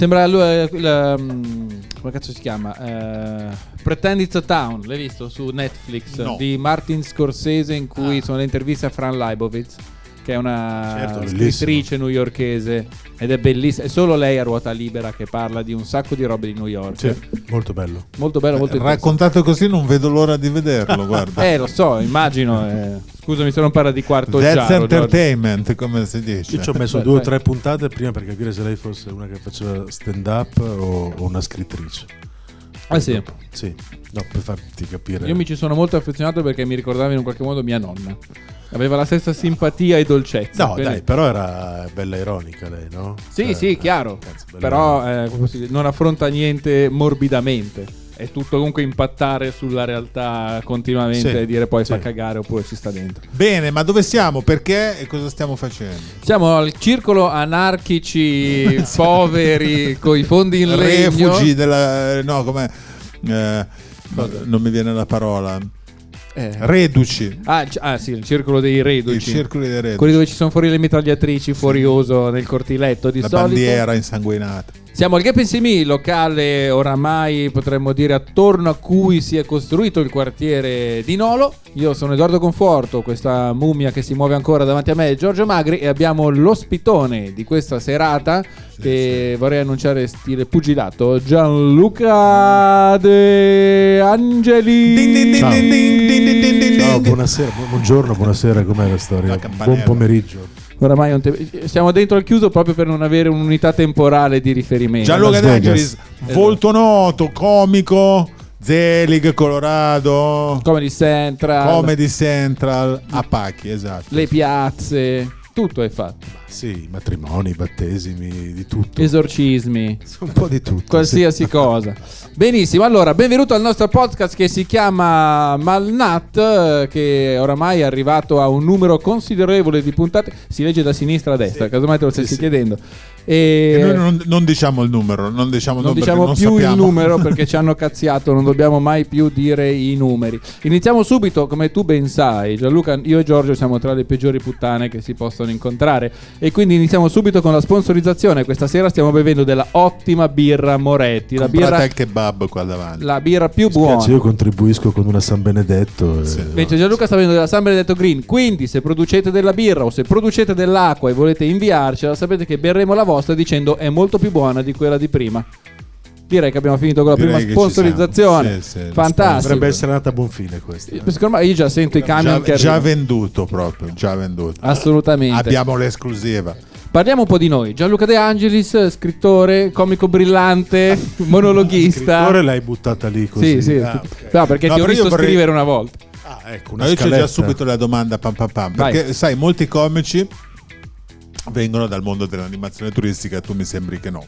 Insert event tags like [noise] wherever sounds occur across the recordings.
Sembra lui, eh, il, um, come cazzo si chiama? Uh, Pretend It's a Town, l'hai visto su Netflix No. di Martin Scorsese in cui Ah. sono le interviste a Fran Leibovitz che è una Certo, scrittrice newyorkese ed è bellissima, è solo lei a ruota libera che parla di un sacco di robe di New York. Sì, molto bello. Molto bello, molto interessante. Raccontato così non vedo l'ora di vederlo, [laughs] guarda. Eh, lo so, immagino. eh. Scusami se non parla di quarto That's. Giorgio. entertainment, come si dice. Io ci ho messo Beh, due o tre puntate prima per capire se lei fosse una che faceva stand up o, o una scrittrice. Ah, sì. Sì, no, per farti capire. Io mi ci sono molto affezionato perché mi ricordava in un qualche modo mia nonna. Aveva la stessa simpatia e dolcezza. No, quindi- dai, però era bella ironica lei, no? Sì, Eh, sì, chiaro. cazzo, Però eh, non affronta niente morbidamente. È tutto comunque impattare sulla realtà continuamente Sì, e dire poi sì. fa cagare oppure ci sta dentro. Bene, ma dove siamo? Perché e cosa stiamo facendo? Siamo al circolo anarchici [laughs] poveri con i fondi in legno. Refugi della... No, come... non mi viene la parola. Eh. Reduci. Ah, ah, sì, il circolo dei I reduci. circoli dei reduci. Quelli dove ci sono fuori le mitragliatrici fuori uso nel cortiletto di La solito. bandiera insanguinata. Siamo al Gap Insieme, locale oramai potremmo dire attorno a cui si è costruito il quartiere di Nolo. Io sono Edoardo Conforto, questa mummia che si muove ancora davanti a me è Giorgio Magri e abbiamo l'ospitone di questa serata che vorrei annunciare stile pugilato, Gianluca De Angeli. Ding, ding, ding, Ciao. Ciao, buonasera, bu- buongiorno, buonasera, com'è la storia? La. Buon pomeriggio. Oramai è un te- siamo dentro al chiuso proprio per non avere un'unità temporale di riferimento. Gianluca De. Angelis, volto noto, comico, Zelig, Colorado, Comedy Central, Comedy Central, a pacchi, esatto. le piazze, tutto è fatto. Sì, matrimoni, battesimi, di tutto. Esorcismi. [laughs] Un po' di tutto. qualsiasi cosa. Benissimo, allora benvenuto al nostro podcast che si chiama Malnat, che oramai è arrivato a un numero considerevole di puntate. Si legge da sinistra a destra, casomai te lo stessi Sì, sì. chiedendo. E E noi non, non diciamo il numero, non diciamo, il non diciamo più non il sappiamo. numero [laughs] perché ci hanno cazziato, non dobbiamo mai più dire i numeri. Iniziamo subito, come tu ben sai, Gianluca, io e Giorgio siamo tra le peggiori puttane che si possono incontrare e quindi iniziamo subito con la sponsorizzazione. Questa sera stiamo bevendo della ottima birra Moretti, la Comprate birra, il kebab qua davanti. la birra più Mi buona. io contribuisco con una San Benedetto. e- Sì. Mentre Gianluca sta avendo della San Benedetto Green, quindi se producete della birra o se producete dell'acqua e volete inviarcela, sapete che berremo la vostra dicendo è molto più buona di quella di prima. Direi che abbiamo finito con la Direi prima sponsorizzazione. Sì, sì, Fantastico. Dovrebbe essere andata a buon fine questa. eh. Secondo me io già sento i camion già, già venduto proprio, già venduto. Assolutamente. Abbiamo l'esclusiva. Parliamo un po' di noi. Gianluca De Angelis, scrittore, comico brillante, [laughs] monologhista. Scrittore l'hai buttata lì così. Sì, sì. Ah, ok. No, perché No, ti ho visto vorrei- scrivere una volta. Ah, ecco, una No, io c'ho già subito la domanda pam pam pam, Vai. perché sai, molti comici vengono dal mondo dell'animazione turistica, tu mi sembri che no.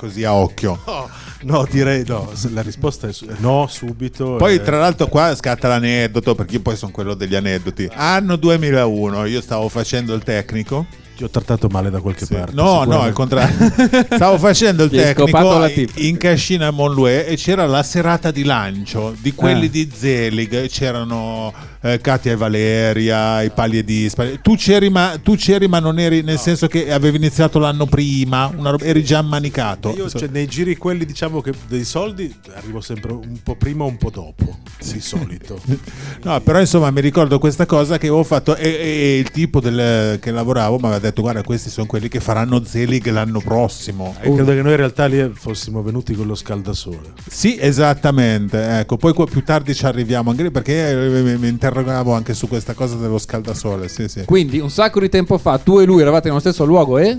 Così a occhio. No, no, direi no. La risposta è su- no, subito. Poi eh, tra l'altro qua scatta l'aneddoto, perché io poi sono quello degli aneddoti. Anno 2001, io stavo facendo il tecnico. Ti ho trattato male da qualche Sì. parte. No, no, al contrario. [laughs] Stavo facendo il tecnico in, cascina a Monloué e c'era la serata di lancio di quelli Ah. di Zelig. C'erano eh, Katia e Valeria, i Paglie di Tu c'eri, ma, tu c'eri, ma non eri nel senso che avevi iniziato l'anno prima, una roba- eri già ammanicato. Io cioè, nei giri quelli diciamo che dei soldi arrivo sempre un po' prima o un po' dopo, di solito. [laughs] No, però insomma mi ricordo questa cosa che avevo fatto e, e il tipo del- che lavoravo mi aveva detto guarda questi sono quelli che faranno Zelig l'anno prossimo. E credo che noi in realtà lì fossimo venuti con lo scaldasole. Sì, esattamente. Ecco, poi qua più tardi ci arriviamo anche lì perché eh, mi, interrogavo anche su questa cosa dello scaldasole. Sì, sì. Quindi un sacco di tempo fa tu e lui eravate nello stesso luogo e...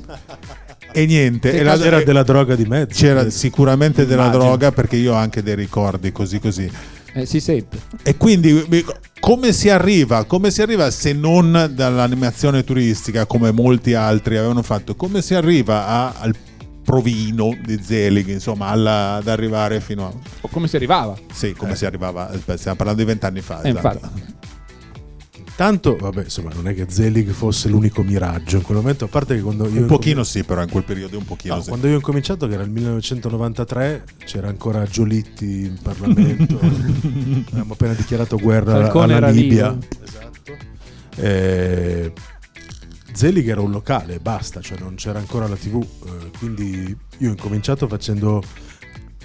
E niente, e la- C'era della droga di mezzo. c'era sicuramente della Immagino. droga perché io ho anche dei ricordi così così. Eh, si sente. E quindi come si arriva? Come si arriva se non dall'animazione turistica come molti altri avevano fatto? Come si arriva a- al provino di Zelig, insomma, alla- ad arrivare fino a... O come si arrivava. Sì, come si arrivava, eh, stiamo parlando di vent'anni fa. Eh, esatto. infatti. Tanto, vabbè, insomma, non è che Zelig fosse l'unico miraggio in quel momento, a parte che quando io Un pochino sì, però in quel periodo un pochino No, sì. quando io ho incominciato, che era il 1993, c'era ancora Giolitti in Parlamento. [laughs] Avevamo appena dichiarato guerra Falcone alla era Libia. lì. Esatto. Eh, Zelig era un locale, basta, cioè non c'era ancora la tv, eh, quindi io ho incominciato facendo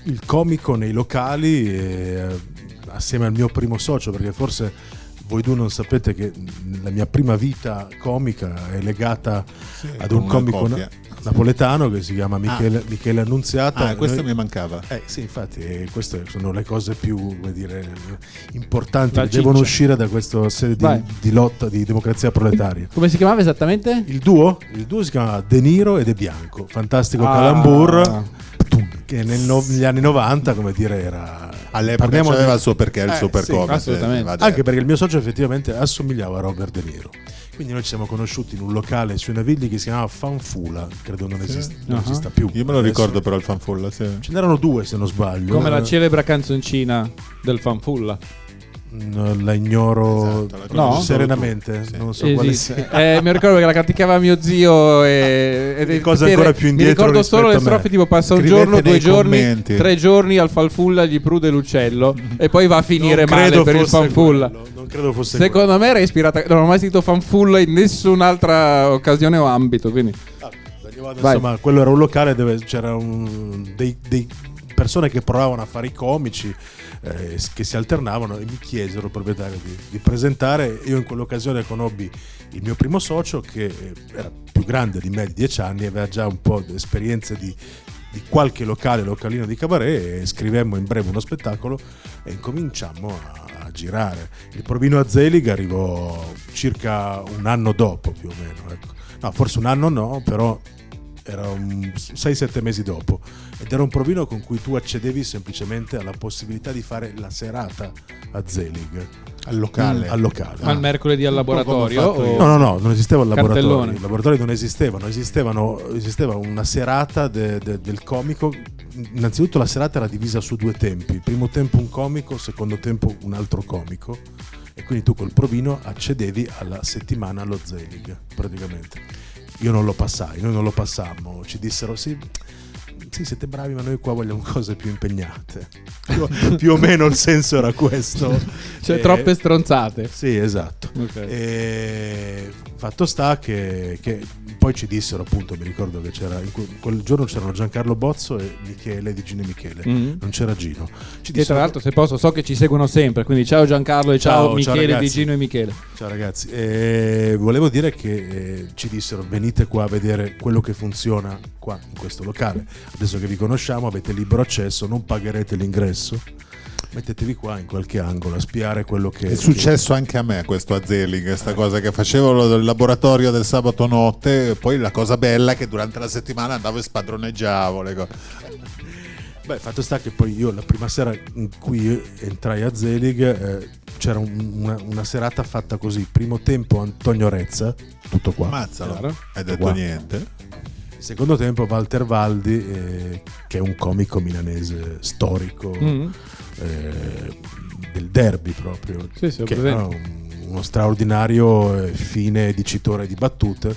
il comico nei locali e, eh, assieme al mio primo socio, perché forse voi due non sapete che la mia prima vita comica è legata Sì, ad un comico na- napoletano che si chiama Michele, Michele Annunziata. Ah, questo Noi- mi mancava. eh, sì, infatti, eh, queste sono le cose più come dire, importanti La che devono uscire da questa serie di, di lotta di democrazia proletaria. Come si chiamava esattamente? Il duo? Il duo si chiama De Niro e De Bianco, fantastico Ah. calambur che nel no- negli anni 90, come dire, era... All'epoca parliamo c'aveva di- il suo perché, il Eh, sì, assolutamente. va detto. Anche perché il mio socio effettivamente assomigliava a Robert De Niro. Quindi noi ci siamo conosciuti in un locale sui Navigli che si chiamava Fanfula, credo non, esist- non Ah. esista più. Io me lo Adesso- ricordo però il fanfulla, sì. Ce n'erano due se non sbaglio. Come la Eh, celebre canzoncina del fanfulla. Non la ignoro Esatto, la No? serenamente. sì. Non so quale Esiste. sia. Eh, mi ricordo che la praticava mio zio e, ed è- cose per- ancora più Mi indietro ricordo solo le strofe tipo passa un Scrivete giorno, due giorni, commenti. tre giorni al fanfulla gli prude l'uccello e poi va a finire Non male per il fanfulla. quello, Non credo fosse Secondo me era ispirata, non ho mai sentito fanfulla in nessun'altra occasione o ambito, quindi quello. Ah. Insomma, quello era un locale dove c'erano dei, dei persone che provavano a fare i comici eh, che si alternavano e mi chiesero il proprietario di, di presentare. Io in quell'occasione conobbi il mio primo socio che eh, era più grande di me di 10 anni, aveva già un po' di esperienze di, di qualche locale, localino di cabaret e scrivemmo in breve uno spettacolo e incominciammo a girare. Il provino a Zelig arrivò circa un anno dopo più o meno, ecco. no forse un anno no, però era un 6-7 mesi dopo ed era un provino con cui tu accedevi semplicemente alla possibilità di fare la serata a Zelig Al locale. al locale. ma il mercoledì al laboratorio. No, no, no, non esisteva il laboratorio. I laboratori non esistevano, esistevano esisteva una serata de- de- del comico. Innanzitutto la serata era divisa su due tempi. Primo tempo un comico, secondo tempo un altro comico. E quindi tu col provino accedevi alla settimana allo Zelig, praticamente. Io non lo passai, noi non lo passammo. Ci dissero sì, sì, siete bravi, ma noi qua vogliamo [laughs] cose più impegnate. Più, più o meno il senso era questo. [laughs] cioè Eh, troppe stronzate. Sì, esatto. Ok. E fatto sta che, che poi ci dissero appunto, mi ricordo che c'era quel, giorno c'erano Giancarlo Bozzo e Michele di Gino e Michele, Mhm. non c'era Gino. Ci Che tra l'altro, se posso, so che ci seguono sempre. Quindi, ciao Giancarlo e ciao, Ciao, ciao, Michele ragazzi. di Gino e Michele. Ciao ragazzi, E volevo dire che eh, ci dissero venite qua a vedere quello che funziona qua in questo locale. Adesso che vi conosciamo avete libero accesso, non pagherete l'ingresso. Mettetevi qua in qualche angolo a spiare quello che È successo anche a me questo a Zelig, questa cosa che facevo del laboratorio del sabato notte, poi la cosa bella è che durante la settimana andavo e spadroneggiavo le cose. Beh, fatto sta che poi io la prima sera in cui entrai a Zelig eh, c'era un- una, una serata fatta così. Primo tempo Antonio Rezza, tutto qua. Ammazzalo, Chiaro. hai detto Qua. niente. Secondo tempo Walter Valdi, eh, che è un comico milanese storico Mhm. Eh, del derby proprio. Sì, sì, che era un- uno straordinario eh, fine dicitore di battute.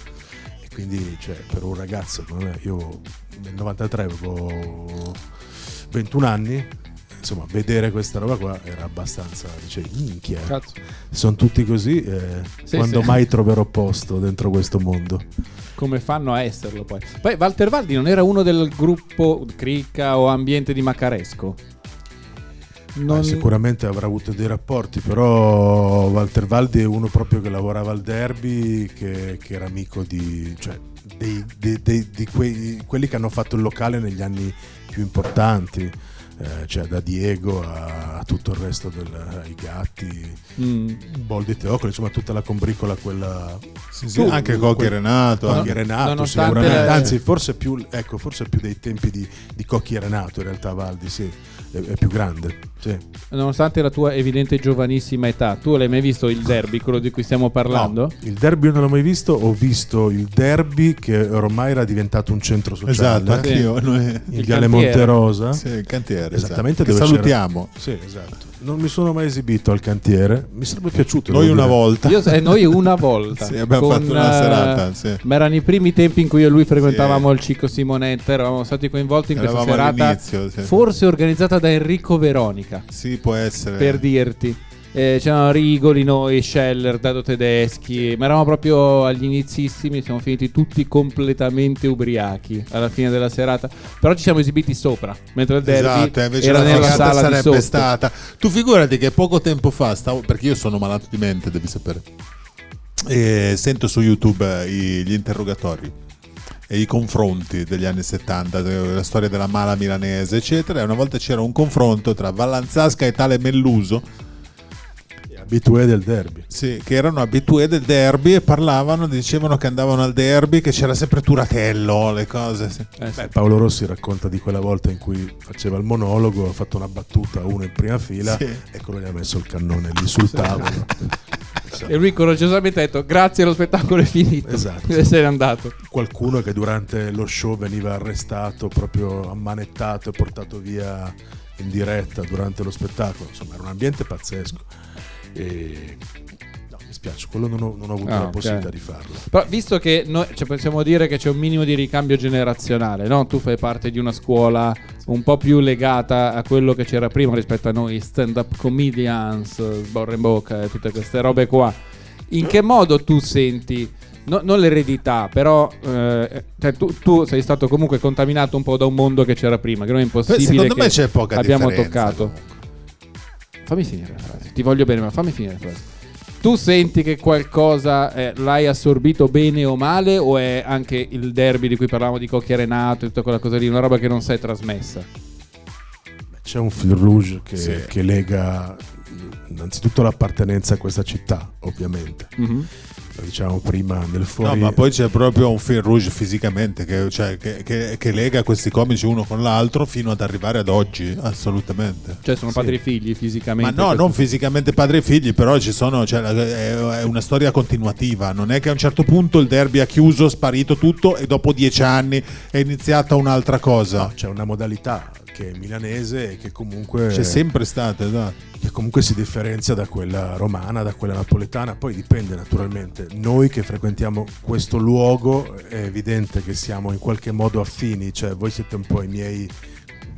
E quindi, cioè, per un ragazzo come me, io nel 93 avevo 21 anni. Insomma, vedere questa roba qua era abbastanza. Dicevi, minchia, Cazzo. sono tutti così. eh, Sì, quando sì. mai troverò posto dentro questo mondo? Come fanno a esserlo poi? Poi Walter Valdi non era uno del gruppo Cricca o Ambiente di Macaresco? Non... Sicuramente avrà avuto dei rapporti, però Walter Valdi è uno proprio che lavorava al derby, che, che era amico di, cioè, dei- dei- dei- di quei- quelli che hanno fatto il locale negli anni più importanti, eh, cioè da Diego a, tutto il resto del, ai gatti, Mm. Boldi Teocolo, insomma tutta la combricola quella... Sì, anche Cocchi e Renato. Cocchi anche- e Renato sicuramente, la- anzi forse più, ecco, forse più dei tempi di, di Cocchi e Renato in realtà Valdi, sì, è, è più grande. Sì. Nonostante la tua evidente giovanissima età, tu l'hai mai visto il derby, quello di cui stiamo parlando? No, il derby non l'ho mai visto, ho visto il derby che ormai era diventato un centro sociale. Esatto, anch'io. Noi... In Il Viale. Monterosa. Sì, il cantiere. Esattamente esatto. Che dove salutiamo. Sì, esatto. Non mi sono mai esibito al cantiere, mi sarebbe piaciuto. Noi devo una dire. volta. Io, eh, noi una volta. [laughs] Sì, abbiamo con, fatto una eh, serata, sì. Ma erano i primi tempi in cui io e lui frequentavamo il Cico Simonetta, eravamo stati coinvolti in questa Eravamo serata, all'inizio, sì. forse organizzata da Enrico Veronica, Sì, può essere. per dirti. Eh, c'erano Rigoli, noi, Scheller, Dado Tedeschi, ma eravamo proprio agli inizissimi, siamo finiti tutti completamente ubriachi alla fine della serata, però ci siamo esibiti sopra, mentre il derby Esatto, invece era la nella sala sarebbe sotto. stata. Tu figurati che poco tempo fa, stavo, perché io sono malato di mente, devi sapere, e sento su YouTube eh, i- gli interrogatori e i confronti degli anni 70, de- la storia della mala milanese, eccetera. E una volta c'era un confronto tra Vallanzasca e tale Melluso, Abitué del derby. sì, che erano abitué del derby e parlavano, dicevano che andavano al derby, che c'era sempre Turatello, le cose. sì. Eh, sì. Beh, Paolo Rossi racconta di quella volta in cui faceva il monologo, ha fatto una battuta a uno in prima fila Sì. e quello gli ha messo il cannone lì sul tavolo. [laughs] E lui coraggiosamente ha detto grazie lo spettacolo è finito Esatto. e se n'è andato. Qualcuno che durante lo show veniva arrestato, proprio ammanettato e portato via in diretta durante lo spettacolo. Insomma, era un ambiente pazzesco. E... No, mi spiace, quello non ho, non ho avuto Ah, la ok. possibilità di farlo. Però visto che noi cioè, possiamo dire che c'è un minimo di ricambio generazionale, no? Tu fai parte di una scuola un po' più legata a quello che c'era prima rispetto a noi stand-up comedians, sborra in bocca e tutte queste robe qua. In che modo tu senti no- non l'eredità, però eh, cioè, tu, tu sei stato comunque contaminato un po' da un mondo che c'era prima, che non è impossibile Secondo che me c'è poca abbiamo differenza, toccato. comunque. Fammi finire la frase. Ti voglio bene, ma fammi finire la frase. Tu senti che qualcosa eh, l'hai assorbito bene o male o è anche il derby di cui parlavamo di Cocchi Renato e tutta quella cosa lì, una roba che non sei trasmessa? C'è un fil rouge che, Sì. che lega innanzitutto l'appartenenza a questa città, ovviamente. Mhm. Lo dicevamo prima nel No, fuori. ma poi c'è proprio un fil rouge fisicamente che, cioè, che- che- che lega questi comici uno con l'altro fino ad arrivare ad oggi, assolutamente. Cioè sono Sì. padri e figli Ma fisicamente. no, questo- non fisicamente padri e figli, però ci sono, cioè, è è una storia continuativa. Non è che a un certo punto il derby ha chiuso, sparito tutto e dopo dieci anni è iniziata un'altra cosa. No, c'è una modalità che è milanese e che comunque, C'è sempre stata, esatto. Che comunque si differenzia da quella romana, da quella napoletana. Poi dipende naturalmente. Noi che frequentiamo questo luogo è evidente che siamo in qualche modo affini, cioè voi siete un po' i miei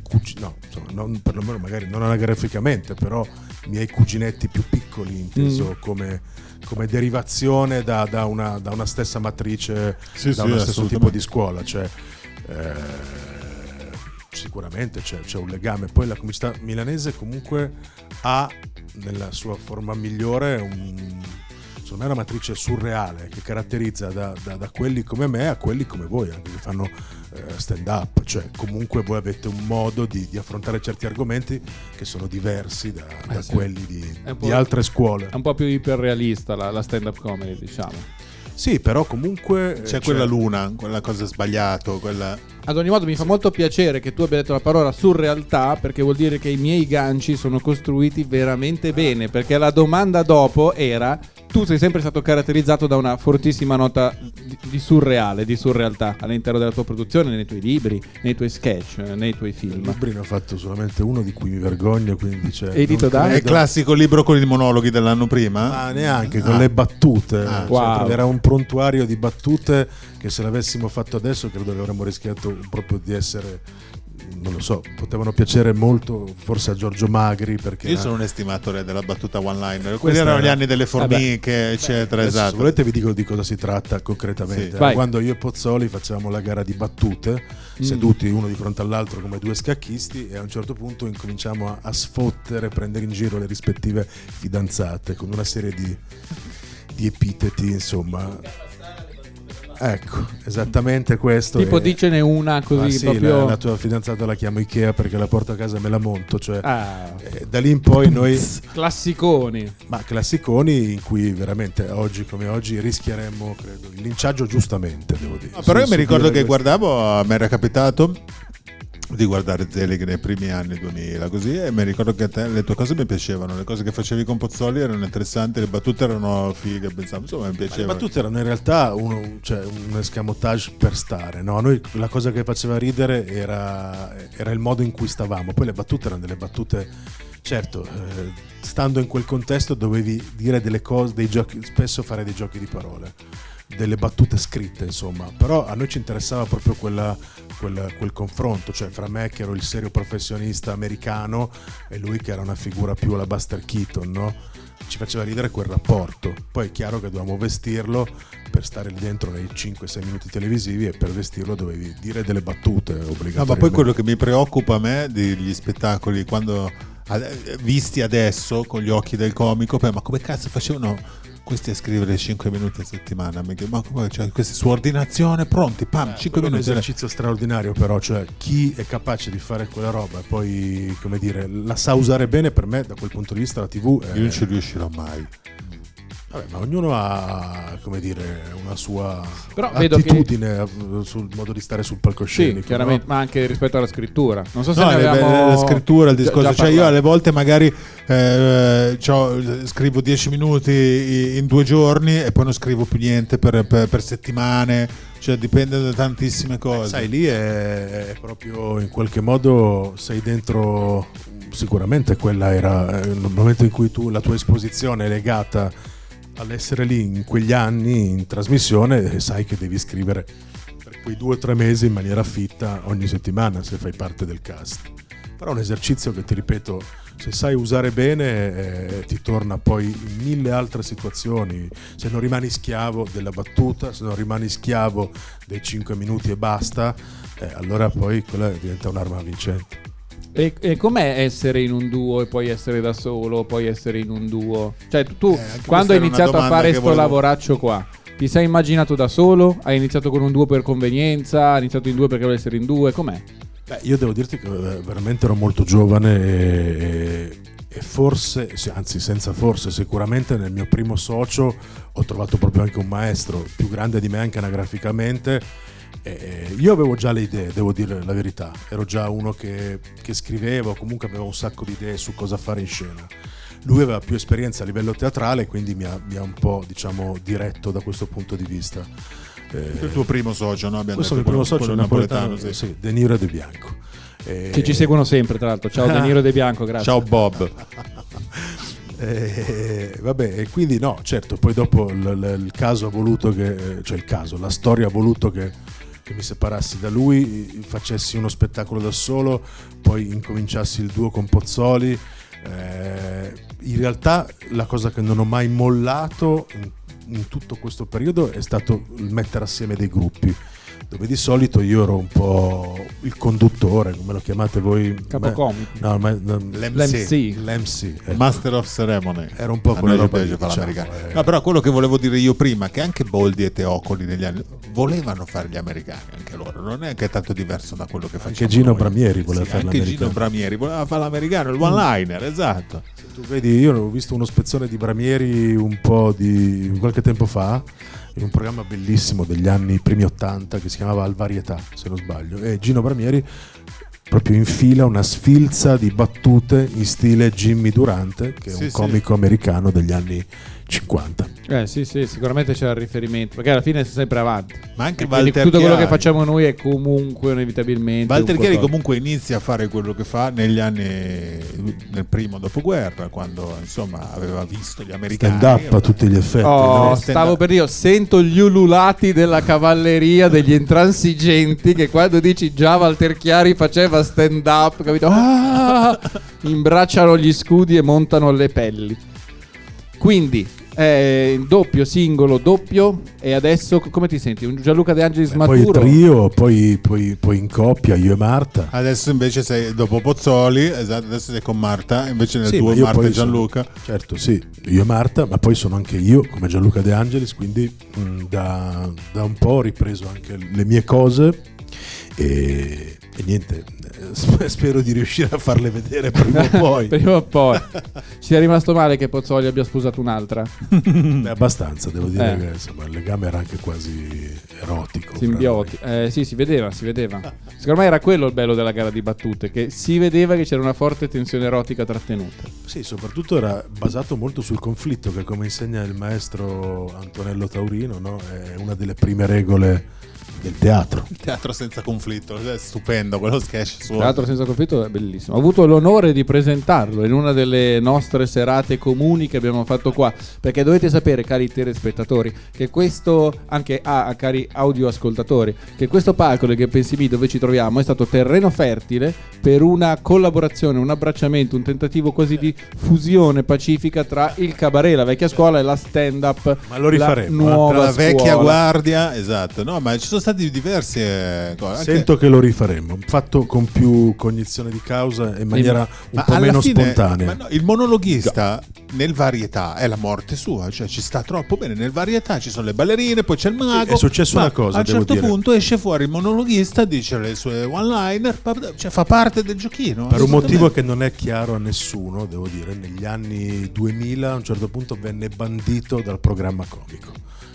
cugini, no, insomma, non, perlomeno magari non anagraficamente, però i miei cuginetti più piccoli, inteso Mm. come, come derivazione da, da una, da una stessa matrice, Sì, da sì, uno stesso tipo di scuola. Cioè, eh, sicuramente c'è, c'è un legame. Poi la comunità milanese comunque ha nella sua forma migliore un, secondo me una matrice surreale che caratterizza da, da- da quelli come me a quelli come voi, anche che fanno eh, stand up, cioè comunque voi avete un modo di, di affrontare certi argomenti che sono diversi da, da Eh sì. quelli di, di altre scuole. È un po' più iperrealista la, la stand-up comedy, diciamo. Sì, però comunque C'è eh, quella luna, quella cosa sbagliata, quella... Ad ogni modo mi fa molto piacere che tu abbia detto la parola surrealtà perché vuol dire che i miei ganci sono costruiti veramente bene perché la domanda dopo era tu sei sempre stato caratterizzato da una fortissima nota di, di surreale, di surrealtà all'interno della tua produzione, nei tuoi libri, nei tuoi sketch, nei tuoi Il film. libro ne ho fatto solamente uno di cui mi vergogno, quindi cioè, Edito da? È il classico libro con i monologhi dell'anno prima? Ma neanche con Ah. le battute. Ah. Cioè, Wow. Era un prontuario di battute che se l'avessimo fatto adesso credo che avremmo rischiato proprio di essere, non lo so, potevano piacere molto forse a Giorgio Magri perché... Io sono un estimatore della battuta one-liner. Quelli Questa erano era- gli anni delle formiche, eccetera. Adesso, Esatto. Se volete vi dico di cosa si tratta concretamente. Sì. Quando io e Pozzoli facevamo la gara di battute, Mm. seduti uno di fronte all'altro come due scacchisti e a un certo punto incominciamo a, a sfottere, prendere in giro le rispettive fidanzate con una serie di, di epiteti, insomma. Ecco, esattamente questo. Tipo e- dicene una Ah, così sì, proprio... la, la tua fidanzata la chiamo Ikea perché la porto a casa e me la monto. Cioè, Ah, eh, da lì in poi noi classiconi. ma classiconi in cui veramente oggi come oggi rischieremmo credo, il linciaggio giustamente devo dire No, però io mi ricordo che questo- guardavo, mi era capitato di guardare Zelig nei primi anni 2000 così e mi ricordo che a te le tue cose mi piacevano, le cose che facevi con Pozzoli erano interessanti, le battute erano fighe, pensavo, insomma mi Ma le piacevano. battute erano in realtà uno, cioè, un escamotage per stare no? Noi la cosa che faceva ridere era, era il modo in cui stavamo poi le battute erano delle battute certo eh, stando in quel contesto dovevi dire delle cose dei giochi spesso fare dei giochi di parole delle battute scritte insomma però a noi ci interessava proprio quella, quella- quel confronto cioè fra me che ero il serio professionista americano e lui che era una figura più alla Buster Keaton no? ci faceva ridere quel rapporto. Poi è chiaro che dovevamo vestirlo per stare lì dentro nei 5-6 minuti televisivi e per vestirlo dovevi dire delle battute obbligatoriamente. No, ma poi quello che mi preoccupa a me degli spettacoli quando ad- visti adesso con gli occhi del comico, ma come cazzo facevano questi a scrivere 5 minuti a settimana? Ma come, cioè, questi su ordinazione, pronti, pam, 5 Quello è un minuti. esercizio straordinario però, cioè chi è capace di fare quella roba e poi, come dire, la sa usare bene per me da quel punto di vista la TV è... Io non ci riuscirò mai. Vabbè, ma ognuno ha, come dire, una sua Però vedo che- attitudine eh, sul modo di stare sul palcoscenico. Sì, chiaramente, no? ma anche rispetto alla scrittura. Non so se No, ne abbiamo la scrittura, il discorso. già cioè, io alle volte magari eh, scrivo 10 minuti in due giorni e poi non scrivo più niente per, per- per settimane. Cioè, dipende da tantissime cose. Sai, lì è, è proprio in qualche modo sei dentro. Sicuramente quella era eh, nel momento in cui tu la tua esposizione è legata all'essere lì in quegli anni in trasmissione e sai che devi scrivere per quei due o tre mesi in maniera fitta ogni settimana se fai parte del cast. Però è un esercizio che ti ripeto, se sai usare bene eh, ti torna poi in mille altre situazioni, se non rimani schiavo della battuta, se non rimani schiavo dei 5 minuti e basta, eh, allora poi quella diventa un'arma vincente. E, e com'è essere in un duo e poi essere da solo, poi essere in un duo? Cioè, tu, Eh, quando hai iniziato a fare che sto volevo- lavoraccio qua, ti sei immaginato da solo? Hai iniziato con un duo per convenienza? Hai iniziato in due perché volevi essere in due? Com'è? Beh, io devo dirti che eh, veramente ero molto giovane e, e forse, anzi senza forse, sicuramente nel mio primo socio ho trovato proprio anche un maestro più grande di me anche anagraficamente. E io avevo già le idee, devo dire la verità, ero già uno che, che scriveva, comunque aveva un sacco di idee su cosa fare in scena. Lui aveva più esperienza a livello teatrale, quindi mi ha, mi ha un po' diciamo, diretto da questo punto di vista. Eh, Il tuo primo socio, no? Abbiamo questo è il primo quello- socio quello napoletano, sì. sì, De Niro e De Bianco. Eh, Che ci seguono sempre, tra l'altro. Ciao De Niro e De Bianco, grazie. Ciao Bob. [laughs] Eh, vabbè, e quindi no, certo, poi dopo il, il- il caso ha voluto che, cioè il caso, la storia ha voluto che, che mi separassi da lui, facessi uno spettacolo da solo, poi incominciassi il duo con Pozzoli. Eh, in realtà la cosa che non ho mai mollato in, in tutto questo periodo è stato il mettere assieme dei gruppi. Dove di solito io ero un po' il conduttore, come lo chiamate voi? Capocomico. No, ma, no, L'MC. L'MC. ecco. Master of Ceremony. Era un po' roba piace lì, fare diciamo, l'americano. eh. No, però quello che volevo dire io prima, che anche Boldi e Teocoli negli anni volevano fare gli americani, anche loro, non è che tanto diverso da quello che facciamo Anche Gino noi. Bramieri voleva Sì, fare anche l'americano. Gino Bramieri voleva fare l'americano, il one-liner, esatto. Se tu vedi, io ho visto uno spezzone di Bramieri un po' di qualche tempo fa in un programma bellissimo degli anni primi 80 che si chiamava Al Varietà, se non sbaglio, e Gino Bramieri proprio infila una sfilza di battute in stile Jimmy Durante, che è Sì, un sì. comico americano degli anni 50. Eh sì, sì, sicuramente c'è il riferimento. Perché alla fine sei sempre avanti. Ma anche quindi Walter tutto quello che Chiari. facciamo noi è comunque inevitabilmente. Walter un Chiari qualcosa. comunque inizia a fare quello che fa negli anni nel primo dopoguerra, quando insomma aveva visto gli americani. Stand up a tutti gli effetti. Oh, no? stavo per dire, sento gli ululati della cavalleria degli intransigenti che quando dici già Walter Chiari faceva stand up, capito? Ah! [laughs] imbracciano gli scudi e montano le pelli. Quindi, eh, doppio, singolo, doppio. E adesso co- come ti senti? Un Gianluca De Angelis Beh, poi maturo? trio, poi, poi- poi in coppia, io e Marta. Adesso invece sei dopo Pozzoli, esatto, adesso sei con Marta, invece nel Sì, tuo Marta poi e Gianluca. sono- certo, sì, io e Marta, ma poi sono anche io come Gianluca De Angelis, quindi mh, da, da un po' ho ripreso anche le mie cose e, e niente, eh, sp- [laughs] spero di riuscire a farle vedere prima o poi. [laughs] Prima o poi. [laughs] Ci è rimasto male che Pozzoli abbia sposato un'altra. Beh, abbastanza, devo dire Eh. che insomma, il legame era anche quasi erotico. fra Simbioti. Eh, sì, si vedeva, si vedeva. Secondo me era quello il bello della gara di battute, che si vedeva che c'era una forte tensione erotica trattenuta. Sì, soprattutto era basato molto sul conflitto che come insegna il maestro Antonello Taurino, no? è una delle prime regole del teatro. Il teatro senza conflitto, è stupendo quello sketch suo. Teatro senza conflitto è bellissimo. Ho avuto l'onore di presentarlo in una delle nostre serate comuni che abbiamo fatto qua. Perché dovete sapere, cari telespettatori, che questo, anche ah, cari audioascoltatori, che questo palco del NCB dove ci troviamo è stato terreno fertile per una collaborazione, un abbracciamento, un tentativo quasi di fusione pacifica tra il cabaret, la vecchia scuola e la stand up. Ma lo rifaremo, la eh? nuova Tra la vecchia scuola. guardia, esatto. No, ma ci sono stati diversi. eh, Sento che lo rifaremo, fatto con più cognizione di causa e in maniera un Ma po' meno fine, spontanea. no, il monologhista nel varietà è la morte sua, cioè ci sta troppo bene. Nel varietà ci sono le ballerine, poi c'è il mago. è successo ma una cosa, A un certo dire. punto esce fuori il monologhista, dice le sue one-liner, cioè fa parte del giochino. Per un motivo che non è chiaro a nessuno, devo dire, negli anni 2000 a un certo punto venne bandito dal programma comico.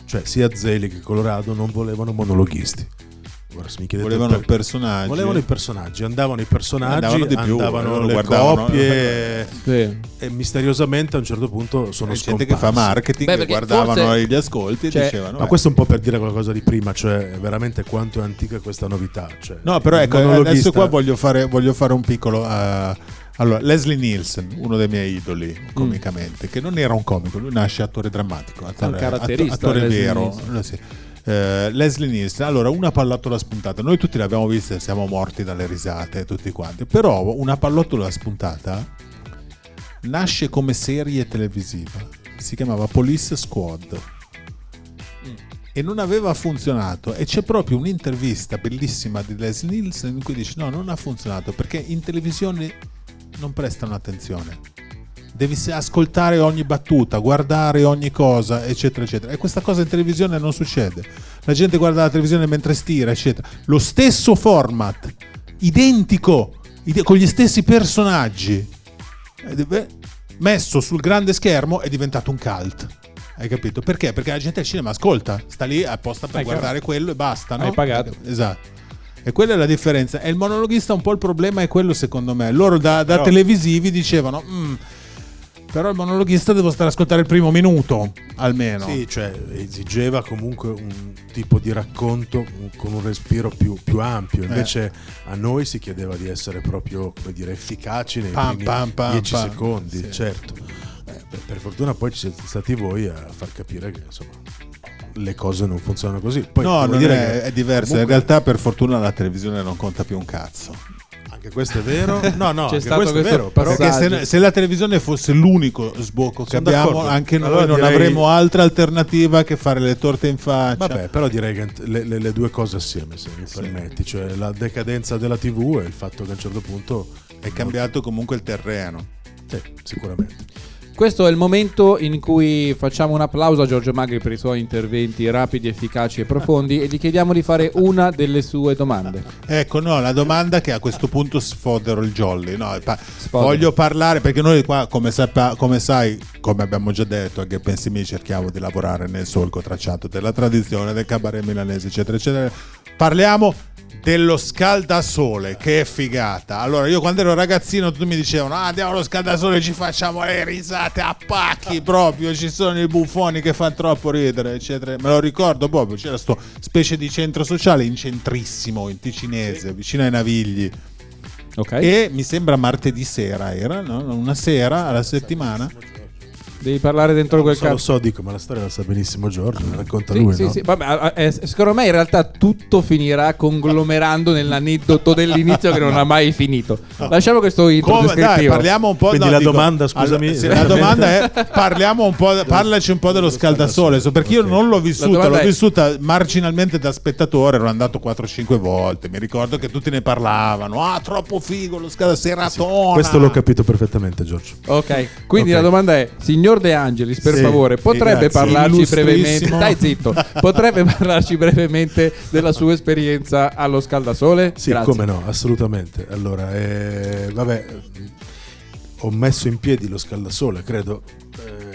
Cioè sia Zeli che Colorado non volevano monologhisti. Ora, se mi chiedete volevano perché- personaggi. Volevano i personaggi, andavano i personaggi, Andavano andavano, di più, lo le coppie Sì. e misteriosamente a un certo punto sono C'è gente scomparsi. che fa marketing, Beh, guardavano forse- gli ascolti e cioè- dicevano. Ma "Beh, questo è un po' per dire qualcosa di prima, cioè veramente quanto è antica questa novità. Cioè, No, però ecco, adesso qua voglio fare, voglio fare un piccolo... eh, allora, Leslie Nielsen, uno dei miei idoli comicamente, che non era un comico, lui nasce attore drammatico, attore, attore Leslie vero. Nielsen. sì. Eh, Leslie Nielsen, allora una pallottola spuntata, noi tutti l'abbiamo vista e siamo morti dalle risate, tutti quanti, però una pallottola spuntata nasce come serie televisiva, si chiamava Police Squad e non aveva funzionato e c'è proprio un'intervista bellissima di Leslie Nielsen in cui dice no non ha funzionato perché in televisione non prestano attenzione devi ascoltare ogni battuta guardare ogni cosa eccetera eccetera e questa cosa in televisione non succede la gente guarda la televisione mentre stira eccetera lo stesso format identico ide- con gli stessi personaggi messo sul grande schermo è diventato un cult hai capito? Perché? Perché la gente al cinema ascolta, sta lì apposta per Hai guardare quello e basta, no? Hai pagato. Esatto. E quella è la differenza. E il monologhista un po' il problema è quello secondo me. Loro da, da Però- televisivi dicevano, "Mm, però il monologhista devo stare a ascoltare il primo minuto, almeno. Sì, cioè esigeva comunque un tipo di racconto con un respiro più, più ampio. Invece a noi si chiedeva di essere proprio, come dire, efficaci nei Pam, primi pam, pam, 10 pam. secondi, Sì. certo. Eh, per, per fortuna poi ci siete stati voi a far capire che insomma le cose non funzionano così. Poi no, non dire è, che è diverso. comunque- In realtà, per fortuna, la televisione non conta più un cazzo. anche questo è vero. [laughs] No, no, C'è stato questo è questo vero. Però Perché se, se la televisione fosse l'unico sbocco che Sono abbiamo, d'accordo. anche noi Allora non direi- avremo altra alternativa che fare le torte in faccia. Vabbè, però direi che le, le- le due cose assieme, se mi permetti, cioè la decadenza della TV e il fatto che a un certo punto È cambiato comunque il terreno. Sì, sicuramente. Questo è il momento in cui facciamo un applauso a Giorgio Magri per i suoi interventi rapidi, efficaci e profondi e gli chiediamo di fare una delle sue domande. Ecco, no, la domanda che a questo punto sfodero il jolly. No, pa- voglio parlare perché noi qua, come, sappa- come sai, come abbiamo già detto, anche pensi mi cerchiamo di lavorare nel solco tracciato della tradizione del cabaret milanese, eccetera, eccetera. Parliamo dello scaldasole, che è figata. Allora, io quando ero ragazzino, tutti mi dicevano: ah, andiamo allo scaldasole, ci facciamo le risate a pacchi proprio. Ci sono i buffoni che fanno troppo ridere, eccetera. Me lo ricordo proprio. C'era sto specie di centro sociale in centrissimo, in ticinese, vicino ai Navigli. Ok? E mi sembra martedì sera era, no? una sera alla settimana. Devi parlare dentro quel So, lo cazzo. so, dico, ma la storia la sa benissimo Giorgio, la racconta Sì, lui, sì, no? sì. Vabbè, eh, secondo me in realtà tutto finirà conglomerando nell'aneddoto dell'inizio che non ha mai finito. Lasciamo questo intro Come, dai, parliamo un po' Quindi no, la dico, domanda, scusami, allora, sì, la domanda [laughs] è parliamo un po', parlaci un po' dello scaldasole, so, perché io Ok. non l'ho vissuta, l'ho è- vissuta marginalmente da spettatore, ero andato 4-5 volte, mi ricordo che tutti ne parlavano, ah troppo figo lo scaldasole, seratona. Questo l'ho capito perfettamente, Giorgio. Ok, quindi Ok. la domanda è, signor De Angelis, per Sì, favore, potrebbe parlarci brevemente, stai zitto, [laughs] potrebbe parlarci brevemente della sua esperienza allo scaldasole? Sì, Grazie. come no, assolutamente. Allora, eh, vabbè, ho messo in piedi lo scaldasole, credo. Eh,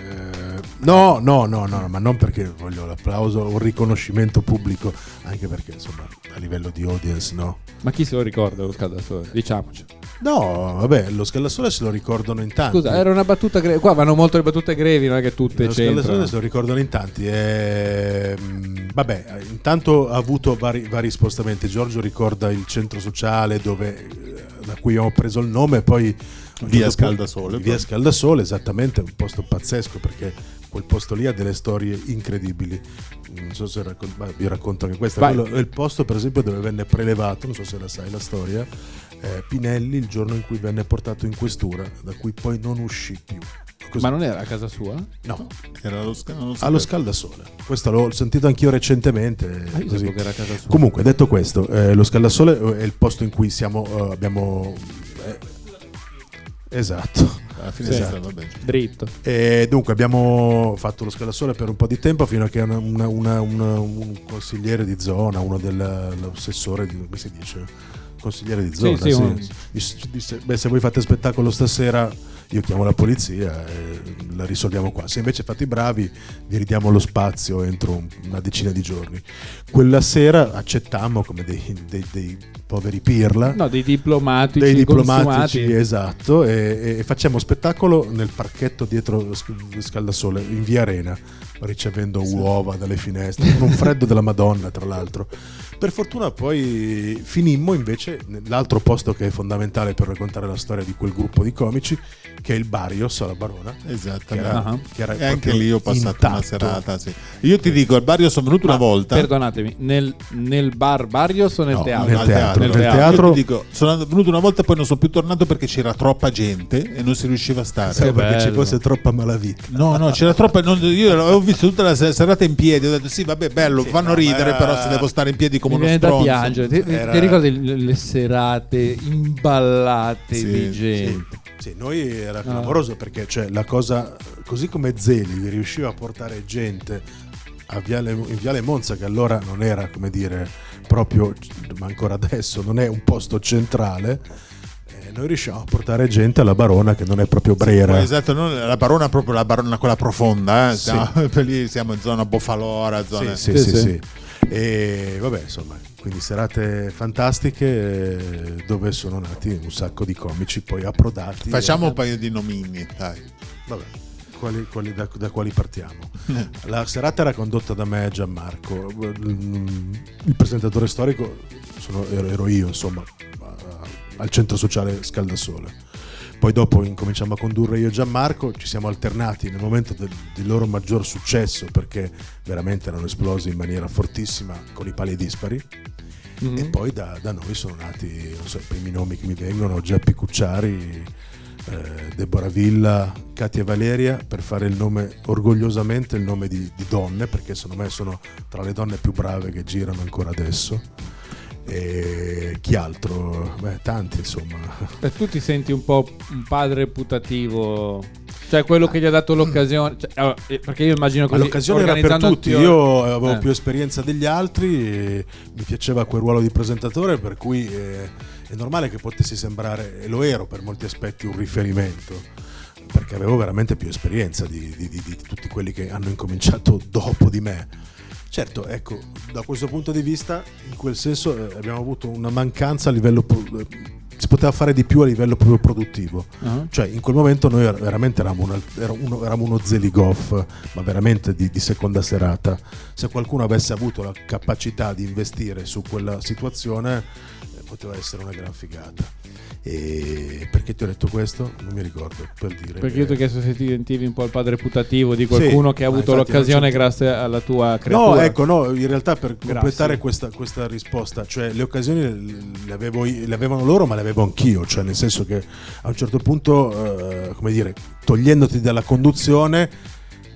no, no, no, no, ma non perché voglio l'applauso o un riconoscimento pubblico, anche perché insomma a livello di audience no. Ma chi se lo ricorda lo scaldasole? Diciamoci. No, vabbè, lo Scaldasole se lo ricordano in tanti. Scusa, era una battuta grevi. Qua vanno molto le battute grevi, non è che tutte lo Scaldasole c'entrano. se lo ricordano in tanti. Ehm, vabbè, intanto ha avuto vari, vari spostamenti. Giorgio ricorda il centro sociale dove, eh, da cui abbiamo preso il nome, e poi Via Scaldasole, Via. Scaldasole, esattamente, un posto pazzesco perché quel posto lì ha delle storie incredibili. Non so se raccon- ma vi racconto anche questa. Quello è il posto, per esempio, dove venne prelevato, non so se la sai la storia, eh, Pinelli il giorno in cui venne portato in questura, da cui poi non uscì più. Così. Ma non era a casa sua? No, Era lo sca- non lo allo scaldasole. Questo l'ho sentito anch'io recentemente. Ah, io era a casa sua. Comunque, detto questo, eh, lo scaldasole è il posto in cui siamo, eh, abbiamo... eh, esatto. Alla finestra, Esatto. vabbè. Dritto. E dunque abbiamo fatto lo scaldasole per un po' di tempo fino a che una- una- una- una- un consigliere di zona, uno dell'assessore di come si dice? Consigliere di zona, sì, sì, un- disse- disse, beh, se voi fate spettacolo stasera io chiamo la polizia e la risolviamo qua. Se invece fate i bravi vi ridiamo lo spazio entro un- una decina di giorni. Quella sera accettammo come dei, dei- dei poveri pirla No, dei diplomatici dei diplomatici consumati. esatto e, e facciamo spettacolo nel parchetto dietro Sc- Scaldasole in via Arena ricevendo uova dalle finestre con un freddo della madonna tra l'altro per fortuna poi finimmo invece nell'altro posto che è fondamentale per raccontare la storia di quel gruppo di comici che è il Barrios alla Barona che Esattamente. era, Ah. che era E anche lì ho passato una intatto. serata. Sì. Io ti dico, al Barrio sono venuto Ma, una volta. Perdonatemi, nel, nel bar Barrios o nel No, teatro? nel teatro, Nel teatro. teatro. Io ti dico, sono venuto una volta, poi non sono più tornato perché c'era troppa gente e non si riusciva a stare. Sai, perché ci fosse troppa malavita No, no, c'era troppa. non- io l'avevo visto tutta la se- serata in piedi. Ho detto, sì, vabbè, bello, Sì, fanno no, ridere, ma- però se devo stare in piedi come Mi uno viene da stronzo. piangere. Ti, ti- Era- ti ricordi le, serate imballate Sì, di sì. gente? Sì, noi era Ah. clamoroso perché cioè, la cosa, così come Zeli riusciva a portare gente a Viale, in Viale Monza, che allora non era, come dire, proprio, ma ancora adesso, non è un posto centrale, eh, noi riusciamo a portare gente alla Barona, che non è proprio Brera. Poi, esatto, non la barona proprio la barona quella profonda, eh. Sì. Siamo, per [laughs] lì siamo in zona Bofalora, zona Sì, sì, Sì, sì, sì. sì. E vabbè, insomma, quindi serate fantastiche eh, dove sono nati un sacco di comici poi approdati. Facciamo E- un paio di nomini, dai. Vabbè, quali- quali- da, da quali partiamo? La serata era condotta da me e Gianmarco. Il presentatore storico sono- ero, ero io, insomma, al centro sociale Scaldasole. Poi dopo incominciamo a condurre io e Gianmarco, ci siamo alternati nel momento del, del loro maggior successo perché veramente erano esplosi in maniera fortissima con i pali dispari. Mhm. E poi da, da noi sono nati non so, i primi nomi che mi vengono, Geppi Cucciari, eh, Deborah Villa, Katia Valeria, per fare il nome orgogliosamente il nome di, di donne, perché secondo me sono tra le donne più brave che girano ancora adesso. E chi altro? Beh, tanti insomma. E tu ti senti un po' un padre putativo, cioè quello che gli ha dato l'occasione, cioè, eh, perché io immagino Ma così. l'occasione era per tutti, azioni- io avevo Eh. più esperienza degli altri, mi piaceva quel ruolo di presentatore per cui eh, è normale che potessi sembrare, e lo ero per molti aspetti, un riferimento, perché avevo veramente più esperienza di, di- di- di tutti quelli che hanno incominciato dopo di me. Certo, ecco, da questo punto di vista, in quel senso eh, abbiamo avuto una mancanza a livello... eh, si poteva fare di più a livello proprio produttivo. Ah. Cioè, in quel momento noi ver- veramente eravamo, una- eravamo uno Zeligoff, ma veramente di, di seconda serata. Se qualcuno avesse avuto la capacità di investire su quella situazione, eh, poteva essere una gran figata. E perché ti ho detto questo? Non mi ricordo per dire. Perché io ti ho chiesto se ti sentivi un po' il padre putativo di qualcuno Sì, che ha avuto l'occasione grazie alla tua No, creatura. ecco, no, in realtà per Grazie. completare questa, questa risposta, cioè le occasioni le, avevo le avevano loro, ma le avevo anch'io, cioè nel senso che a un certo punto, eh, come dire, togliendoti dalla conduzione,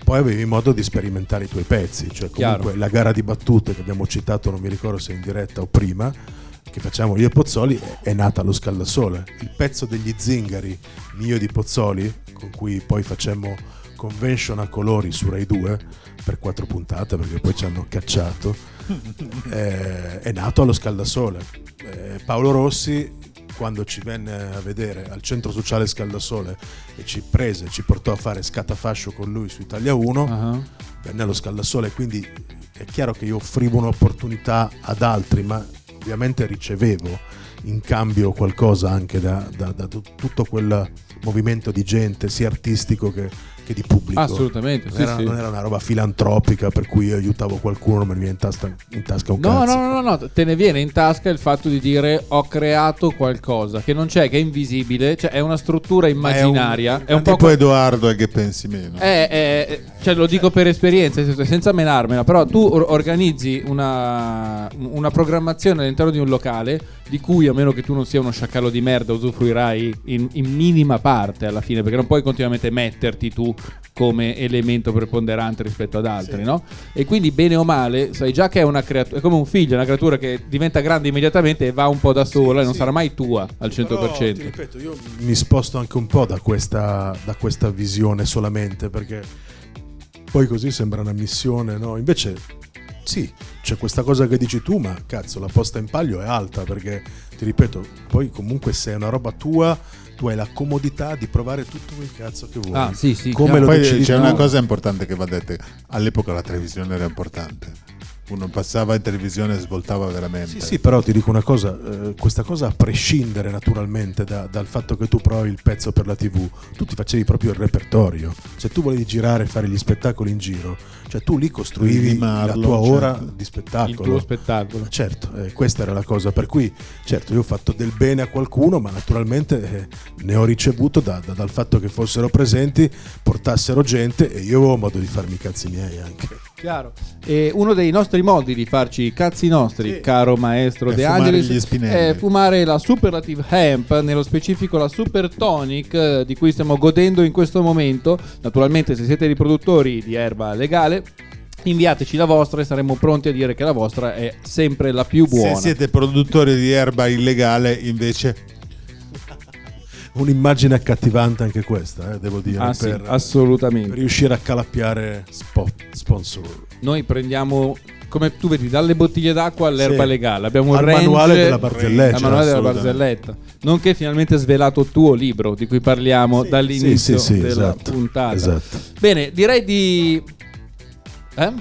poi avevi modo di sperimentare i tuoi pezzi, cioè comunque Chiaro. la gara di battute che abbiamo citato, non mi ricordo se in diretta o prima, che facciamo io e Pozzoli, è nata allo Scaldasole. Il pezzo degli zingari mio di Pozzoli, con cui poi facemmo convention a colori su Rai 2 per quattro puntate perché poi ci hanno cacciato [laughs] eh, è nato allo Scaldasole Eh, Paolo Rossi quando ci venne a vedere al centro sociale Scaldasole e ci prese ci portò a fare scatafascio con lui su Italia 1 Ah. venne allo Scaldasole quindi è chiaro che io offrivo un'opportunità ad altri ma ovviamente ricevevo in cambio qualcosa anche da, da- da tu- tutto quel movimento di gente, sia artistico che, che di pubblico. Assolutamente, Non sì, era, sì. non era una roba filantropica per cui io aiutavo qualcuno, ma mi viene in, tasca- in tasca un No, cazzo. no, no, no, no, te ne viene in tasca il fatto di dire ho creato qualcosa che non c'è, che è invisibile, cioè è una struttura immaginaria, è un, po' tipo co- Edoardo e che pensi meno. Eh, eh, cioè lo dico per esperienza, senza menarmela, però tu or- organizzi una, una programmazione all'interno di un locale di cui a meno che tu non sia uno sciacallo di merda usufruirai in, in minima parte alla fine, perché non puoi continuamente metterti tu come elemento preponderante rispetto ad altri, no? E quindi bene o male, sai già che è una creatura, è come un figlio, una creatura che diventa grande immediatamente e va un po' da sola e non sì. sarà mai tua al 100%. Però, ti ripeto, io mi sposto anche un po' da questa, da questa visione solamente perché poi così sembra una missione, no? Invece sì, c'è questa cosa che dici tu, ma cazzo, la posta in palio è alta perché ti ripeto, poi comunque se è una roba tua, tu hai la comodità di provare tutto quel cazzo che vuoi. Ah, sì, sì, Come chiaro. lo Poi decidi c'è tu. una cosa importante che va detta. All'epoca la televisione era importante. Uno passava in televisione e svoltava veramente. Sì, sì, però ti dico una cosa, eh, questa cosa a prescindere naturalmente da- dal fatto che tu provi il pezzo per la tv, tu ti facevi proprio il repertorio, se tu volevi girare e fare gli spettacoli in giro, cioè tu lì costruivi Rimarlo, la tua ora certo. di il spettacolo. tuo spettacolo. Certo, eh, questa era la cosa, per cui certo io ho fatto del bene a qualcuno, ma naturalmente eh, ne ho ricevuto da- da- dal fatto che fossero presenti, portassero gente e io avevo modo di farmi i cazzi miei anche. Chiaro. E uno dei nostri modi di farci i cazzi nostri, Sì. caro maestro È De Angelis, è fumare la Superlative Hemp, nello specifico la Super Tonic, eh, di cui stiamo godendo in questo momento. Naturalmente, se siete riproduttori di erba legale, inviateci la vostra e saremo pronti a dire che la vostra è sempre la più buona. Se siete produttori di erba illegale, invece, Un'immagine accattivante anche questa, eh, devo dire, Ah, sì, per, per assolutamente. riuscire a calappiare spot, sponsor. Noi prendiamo, come tu vedi, dalle bottiglie d'acqua all'erba Sì. legale. Abbiamo il manuale della barzelletta. al manuale della barzelletta. Nonché finalmente svelato il tuo libro di cui parliamo Sì, dall'inizio sì, sì, della esatto, puntata. esatto. Bene, direi di... Eh?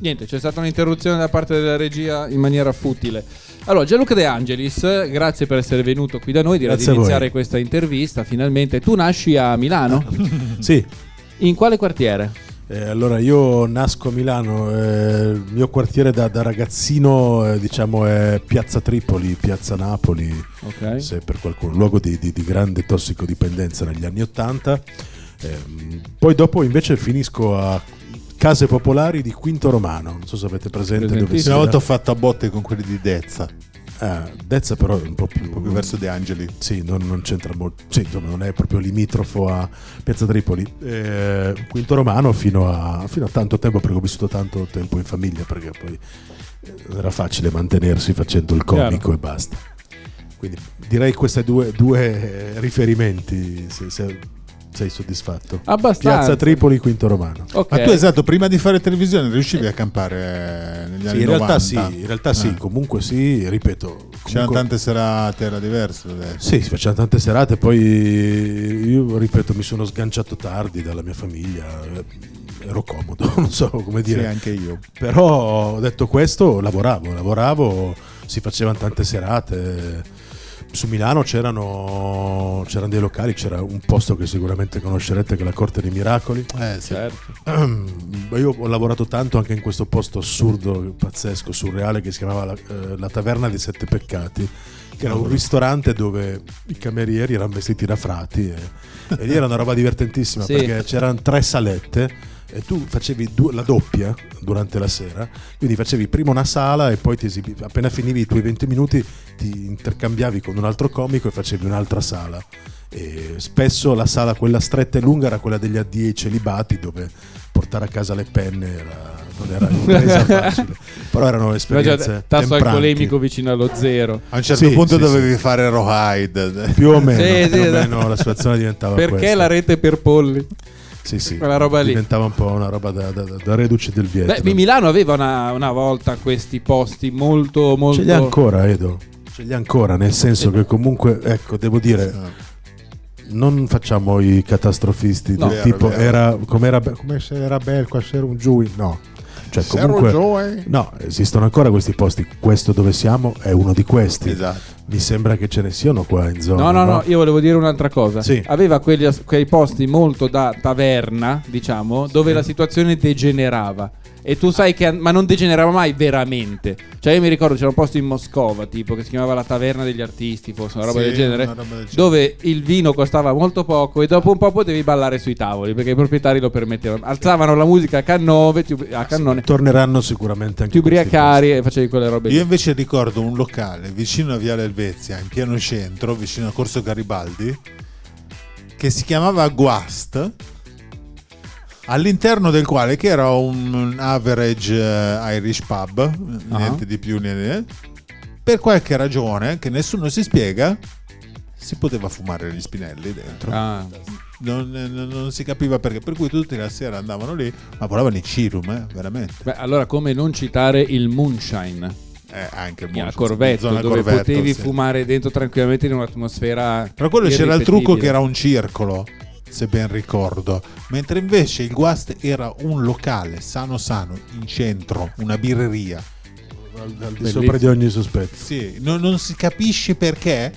Niente, c'è stata un'interruzione da parte della regia in maniera futile. Allora, Gianluca De Angelis, grazie per essere venuto qui da noi. Direi Grazie di iniziare questa intervista finalmente. Tu nasci a Milano? [laughs] Sì, In quale quartiere? eh, allora io nasco a Milano, eh, il mio quartiere da, da ragazzino eh, diciamo è Piazza Tripoli, Piazza Napoli, Ok. se per qualcuno, luogo di, di- di grande tossicodipendenza negli anni Ottanta. Ehm, poi dopo invece finisco a Case Popolari di Quinto Romano, non so se avete presente dove Presentissimo. una volta ho fatto a botte con quelli di Dezza, Ah, Dezza però è un po' più, proprio verso De Angeli. Sì, non, non c'entra molto, sì, insomma, non è proprio limitrofo a Piazza Tripoli. Eh, Quinto Romano fino a, fino a tanto tempo, perché ho vissuto tanto tempo in famiglia, perché poi eh, era facile mantenersi facendo il comico Chiaro. e basta. Quindi direi questi due, due riferimenti, se, se sei soddisfatto. Abbastanza. Piazza Tripoli, Quinto Romano. Ok. Ma tu esatto, prima di fare televisione riuscivi a campare eh, negli Sì, anni in realtà 90? sì, in realtà sì, Ah. comunque sì, ripeto. C'erano comunque- tante serate, era diverso adesso. Sì, si facevano tante serate, poi io ripeto, mi sono sganciato tardi dalla mia famiglia, eh, ero comodo, [laughs] non so come Sì, dire. anche io. Però detto questo, lavoravo, lavoravo, si facevano tante serate. Su Milano c'erano, c'erano dei locali, c'era un posto che sicuramente conoscerete che è la Corte dei Miracoli. Eh, sì. Certo. Io ho lavorato tanto anche in questo posto assurdo, pazzesco, surreale che si chiamava la, eh, la Taverna dei Sette Peccati, che era un ristorante dove i camerieri erano vestiti da frati e, e lì era una roba divertentissima Sì. perché c'erano tre salette e tu facevi due- la doppia durante la sera, quindi facevi prima una sala e poi ti esibivi, appena finivi i tuoi 20 minuti ti intercambiavi con un altro comico e facevi un'altra sala. E spesso la sala, quella stretta e lunga, era quella degli addii ai celibati dove portare a casa le penne era- non era [laughs] impresa facile. Però erano esperienze tasso alcolemico vicino allo zero. A un certo Sì, punto sì, dovevi fare Rawhide. Più o meno, Sì, sì, più o meno la situazione diventava Perché questa. la rete per polli? Sì, sì. quella roba lì. Diventava un po' una roba da, da, da reduce del Vietnam. Beh, Milano aveva una, una volta questi posti molto, molto... Ce li ha ancora, Edo. Ce li ha ancora, nel senso che comunque, ecco, devo dire, non facciamo i catastrofisti No. del Vero, tipo vero. era come era come se era bello qua c'era un giù no cioè comunque Joy. no esistono ancora questi posti questo dove siamo è uno di questi Esatto. Mi sembra che ce ne siano qua in zona. No, no, no, io volevo dire un'altra cosa. Sì. Aveva quegli quei posti molto da taverna, diciamo, dove la situazione degenerava. E tu sai che. Ma non degenerava mai veramente. Cioè, io mi ricordo c'era un posto in Moscova, tipo, che si chiamava la taverna degli artisti, forse una roba Sì, del genere. una roba del genere. Dove il vino costava molto poco e dopo un po' potevi ballare sui tavoli perché i proprietari lo permettevano. Alzavano la musica a cannove, ti a cannone, Torneranno sicuramente anche ti questi ubriacavi e facevi quelle robe. lì. Io invece ricordo un locale vicino a Viale Elvezia, in pieno centro, vicino a Corso Garibaldi, che si chiamava Guast, all'interno del quale, che era un, average eh, Irish pub, niente di più, niente per qualche ragione che nessuno si spiega, si poteva fumare gli spinelli dentro. Ah. Non, non- non si capiva perché, per cui tutti la sera andavano lì, ma volavano i cirum, eh, veramente. Beh, allora come non citare il moonshine? Eh, anche il Monza, Corvetto, zona dove Corvetto, potevi sì. fumare dentro tranquillamente in un'atmosfera. Però quello c'era il trucco che era un circolo, se ben ricordo. Mentre invece il Guast era un locale sano sano, in centro, una birreria. Al, al di sopra di ogni sospetto. Sì, non, non si capisce perché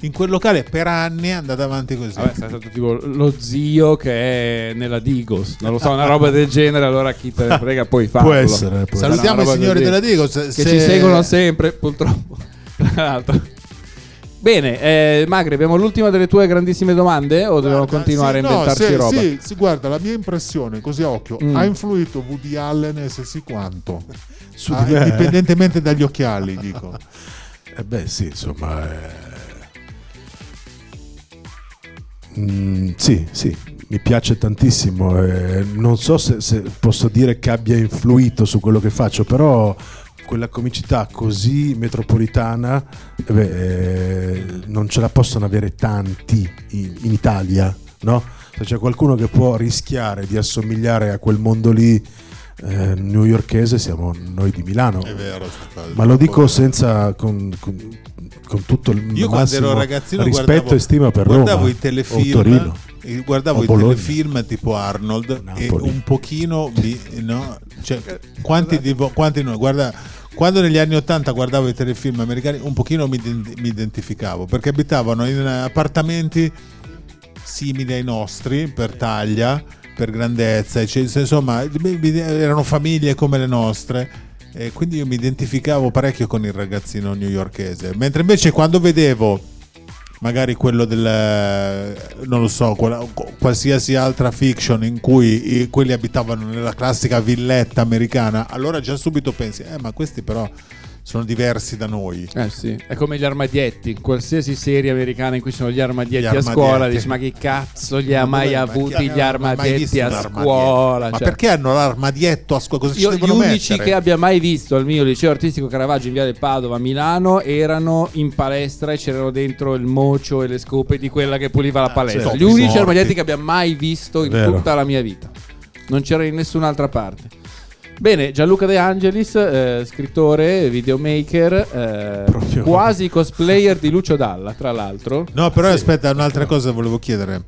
in quel locale per anni è andata avanti così. Vabbè, è stato tipo lo zio che è nella Digos, non lo so, una roba del genere. Allora chi te ne frega, puoi [laughs] farlo. Può essere. Può Salutiamo i signori del della Digo. se- che se- ci seguono sempre, purtroppo. [laughs] Tra l'altro. Bene, eh, Magri, abbiamo l'ultima delle tue grandissime domande o dobbiamo Guarda, continuare sì, a no, inventarci sì, roba? Sì, sì, guarda, la mia impressione, così a occhio, Mm. ha influito Woody Allen e se sì quanto? [laughs] Su Ah, me- indipendentemente dagli occhiali, dico. [laughs] Eh beh, sì, insomma. eh. Mm, sì, sì, mi piace tantissimo. eh, non so se, se posso dire che abbia influito su quello che faccio, però quella comicità così metropolitana eh beh, eh, non ce la possono avere tanti in, in Italia, no? Se c'è qualcuno che può rischiare di assomigliare a quel mondo lì eh, newyorkese, siamo noi di Milano. È vero. Ma lo dico senza con, con- con tutto il Io quando massimo ero ragazzino rispetto guardavo, e stima per guardavo Roma i telefilm, o Torino. e guardavo i Bologna. telefilm tipo Arnold Napoli. e un pochino mi, no? Cioè, quanti, di quanti no? Guarda, quando negli anni 80 guardavo i telefilm americani un pochino mi, mi identificavo perché abitavano in appartamenti simili ai nostri per taglia, per grandezza, eccetera. insomma erano famiglie come le nostre. E quindi io mi identificavo parecchio con il ragazzino newyorkese. Mentre invece quando vedevo magari quello del non lo so, quella- qualsiasi altra fiction in cui i- quelli abitavano nella classica villetta americana, allora già subito pensi, eh, ma questi però sono diversi da noi. Eh sì, è come gli armadietti. In qualsiasi serie americana in cui ci sono gli armadietti, Gli a armadietti. scuola, dici: Ma che cazzo li ha mai avuti gli armadietti a scuola? Ma Cioè, perché hanno l'armadietto a scuola? Cosa ci Io, gli devono unici mettere? che abbia mai visto al mio liceo artistico Caravaggio in via del Padova a Milano erano in palestra e c'erano dentro il mocio e le scope di quella che puliva la palestra. certo, Gli unici armadietti che abbia mai visto in Vero. tutta la mia vita. Non c'era in nessun'altra parte. Bene, Gianluca De Angelis, eh, scrittore, videomaker, eh, quasi cosplayer di Lucio Dalla, tra l'altro. No, però aspetta, un'altra cosa volevo chiedere.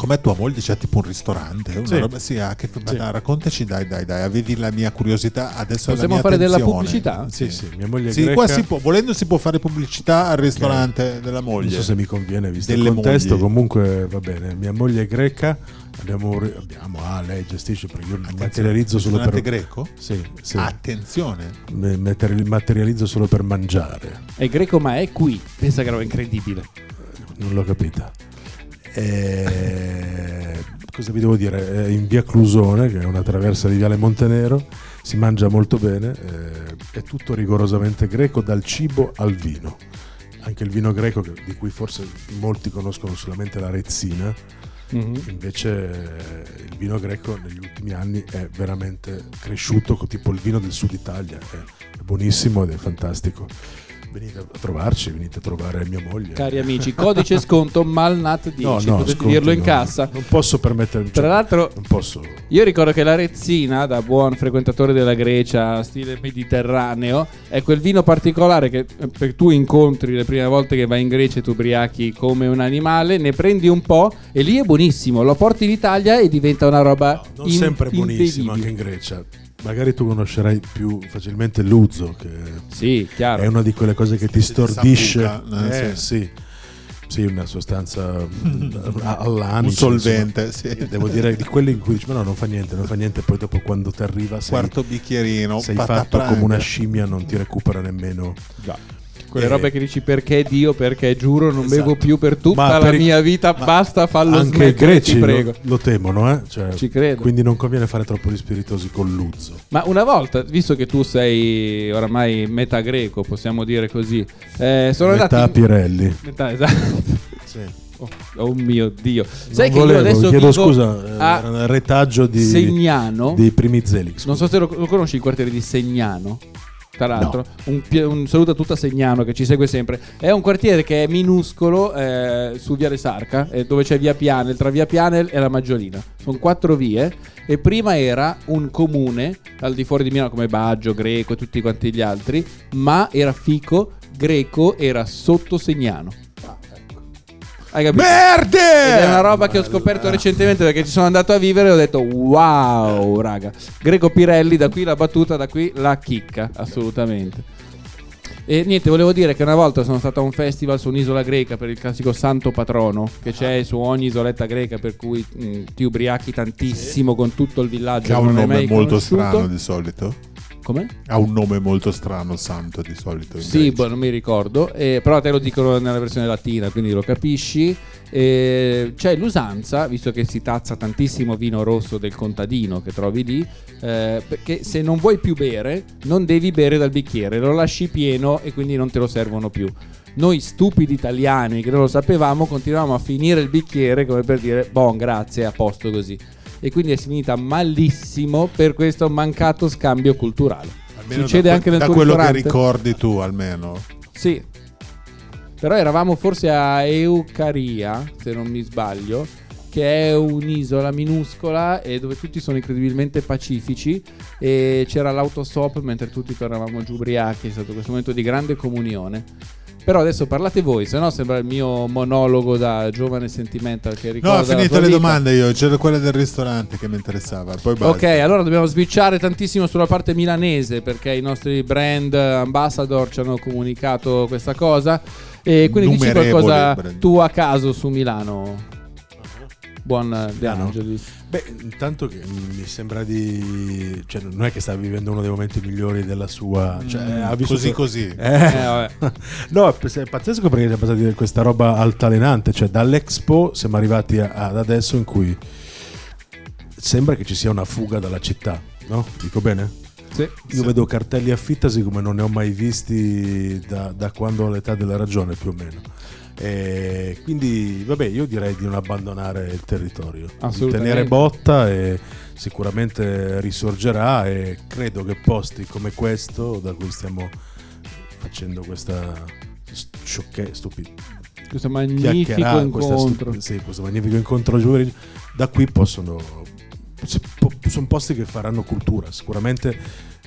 Com'è tua moglie? C'è tipo un ristorante? Una Sì. roba? Sì, ah, che, Sì. dai, raccontaci, dai, dai, dai, avevi la mia curiosità, adesso Possiamo mia fare della attenzione. pubblicità? Sì, sì, mia moglie Sì, greca. qua si può, volendo si può fare pubblicità al ristorante della moglie. Non so se mi conviene visto Delle il contesto, mogli. comunque va bene. Mia moglie è greca, abbiamo, abbiamo ah, lei gestisce perché io materializzo solo per ristorante greco? Sì, sì. Attenzione. Materializzo solo per mangiare. È greco ma è qui. Pensa che roba incredibile. Non l'ho capita. Eh, cosa vi devo dire? Eh, in via Clusone, che è una traversa di Viale Montenero, si mangia molto bene, eh, è tutto rigorosamente greco, dal cibo al vino. Anche il vino greco, di cui forse molti conoscono solamente la rezzina, Mhm. invece il vino greco negli ultimi anni è veramente cresciuto, tipo il vino del sud Italia, è, è buonissimo ed è fantastico. Venite a trovarci, venite a trovare mia moglie. Cari amici, codice sconto Malnat10, No, no, potete sconti dirlo in no. cassa. Non posso permettermi. Tra l'altro, non posso. io ricordo che la rezzina, da buon frequentatore della Grecia, stile mediterraneo, è quel vino particolare che eh, per tu incontri le prime volte che vai in Grecia e tu ubriachi come un animale, ne prendi un po' e lì è buonissimo, lo porti in Italia e diventa una roba Non in- sempre buonissimo anche in Grecia. Magari tu conoscerai più facilmente l'uzo, che Sì, chiaro. è una di quelle cose che ti stordisce. sambuca, eh, Eh, sì. sì. Una sostanza [laughs] all'anice. Un solvente, insomma. sì. Devo dire di quelli in cui dici, ma no, non fa niente, non fa niente, poi dopo quando ti arriva sei, Quarto bicchierino. sei fatto come una scimmia, non ti recupera nemmeno. Già. Quelle Eh, robe che dici perché Dio, perché giuro non Esatto. bevo più per tutta Ma la per i- mia vita, ma basta fallo Anche i smettere, greci ti lo, prego. lo temono, eh? Cioè, Ci credo. Quindi non conviene fare troppo gli spiritosi con l'uzzo. Ma una volta, visto che tu sei oramai metà greco, possiamo dire così, eh, sono Metà andati... Pirelli. Metà, esatto. Sì. Oh, oh mio Dio. Non Sai che volevo, io adesso chiedo scusa, eh, era un retaggio di, Segnano. dei primi Zelix. Non so se lo, lo conosci il quartiere di Segnano. Tra l'altro, un, pi- un saluto a tutta Segnano che ci segue sempre. È un quartiere che è minuscolo eh, su Viale Sarca, eh, dove c'è Via Pianel, tra Via Pianel e la Maggiolina. Sono quattro vie. E prima era un comune al di fuori di Milano come Baggio, Greco e tutti quanti gli altri, ma era fico, Greco era sotto Segnano. Hai capito? Merde! Ed è una roba che ho scoperto recentemente perché ci sono andato a vivere e ho detto wow, raga. Greco Pirelli, da qui la battuta, da qui la chicca, assolutamente. E niente, volevo dire che una volta sono stato a un festival su un'isola greca per il classico santo patrono che c'è su ogni isoletta greca per cui mh, ti ubriachi tantissimo con tutto il villaggio. Che ha un nome molto conosciuto. strano di solito. Come? Ha un nome molto strano, santo di solito. Sì, boh, non mi ricordo, eh, però te lo dicono nella versione latina, quindi lo capisci. Eh, c'è l'usanza, visto che si tazza tantissimo vino rosso del contadino che trovi lì, eh, perché se non vuoi più bere, non devi bere dal bicchiere, lo lasci pieno e quindi non te lo servono più. Noi stupidi italiani che non lo sapevamo, continuavamo a finire il bicchiere come per dire, bon, grazie, a posto così. E quindi è finita malissimo per questo mancato scambio culturale. Almeno Succede da, anche nel da tuo quello ristorante? che ricordi tu, almeno. Sì. Però eravamo forse a Eucaria, se non mi sbaglio, che è un'isola minuscola e dove tutti sono incredibilmente pacifici e c'era l'autostop mentre tutti tornavamo giù ubriachi, è stato questo momento di grande comunione. Però adesso parlate voi, se no sembra il mio monologo da giovane sentimental che No, ricorda ho la finito le vita. domande io. C'era quella del ristorante che mi interessava. Poi basta. Ok, allora dobbiamo switchare tantissimo sulla parte milanese perché i nostri brand ambassador ci hanno comunicato questa cosa. E quindi dici qualcosa brand. tu a caso su Milano. Buon eh, De Milano? Angelis. Beh, intanto che mi sembra di... Cioè, non è che sta vivendo uno dei momenti migliori della sua... Cioè, ha vissuto- Così così. Eh, vabbè. [laughs] No, è pazzesco perché passata di questa roba altalenante, cioè dall'Expo siamo arrivati ad adesso in cui sembra che ci sia una fuga dalla città, no? Dico bene? Sì. Io vedo cartelli affittasi come non ne ho mai visti da, da quando ho l'età della ragione più o meno. E quindi, vabbè, io direi di non abbandonare il territorio, di tenere botta e sicuramente risorgerà e credo che posti come questo, da cui stiamo facendo questa sciocchezza, stupida, Questo magnifico questa incontro. stu- sì, questo magnifico incontro da qui possono sono posti che faranno cultura sicuramente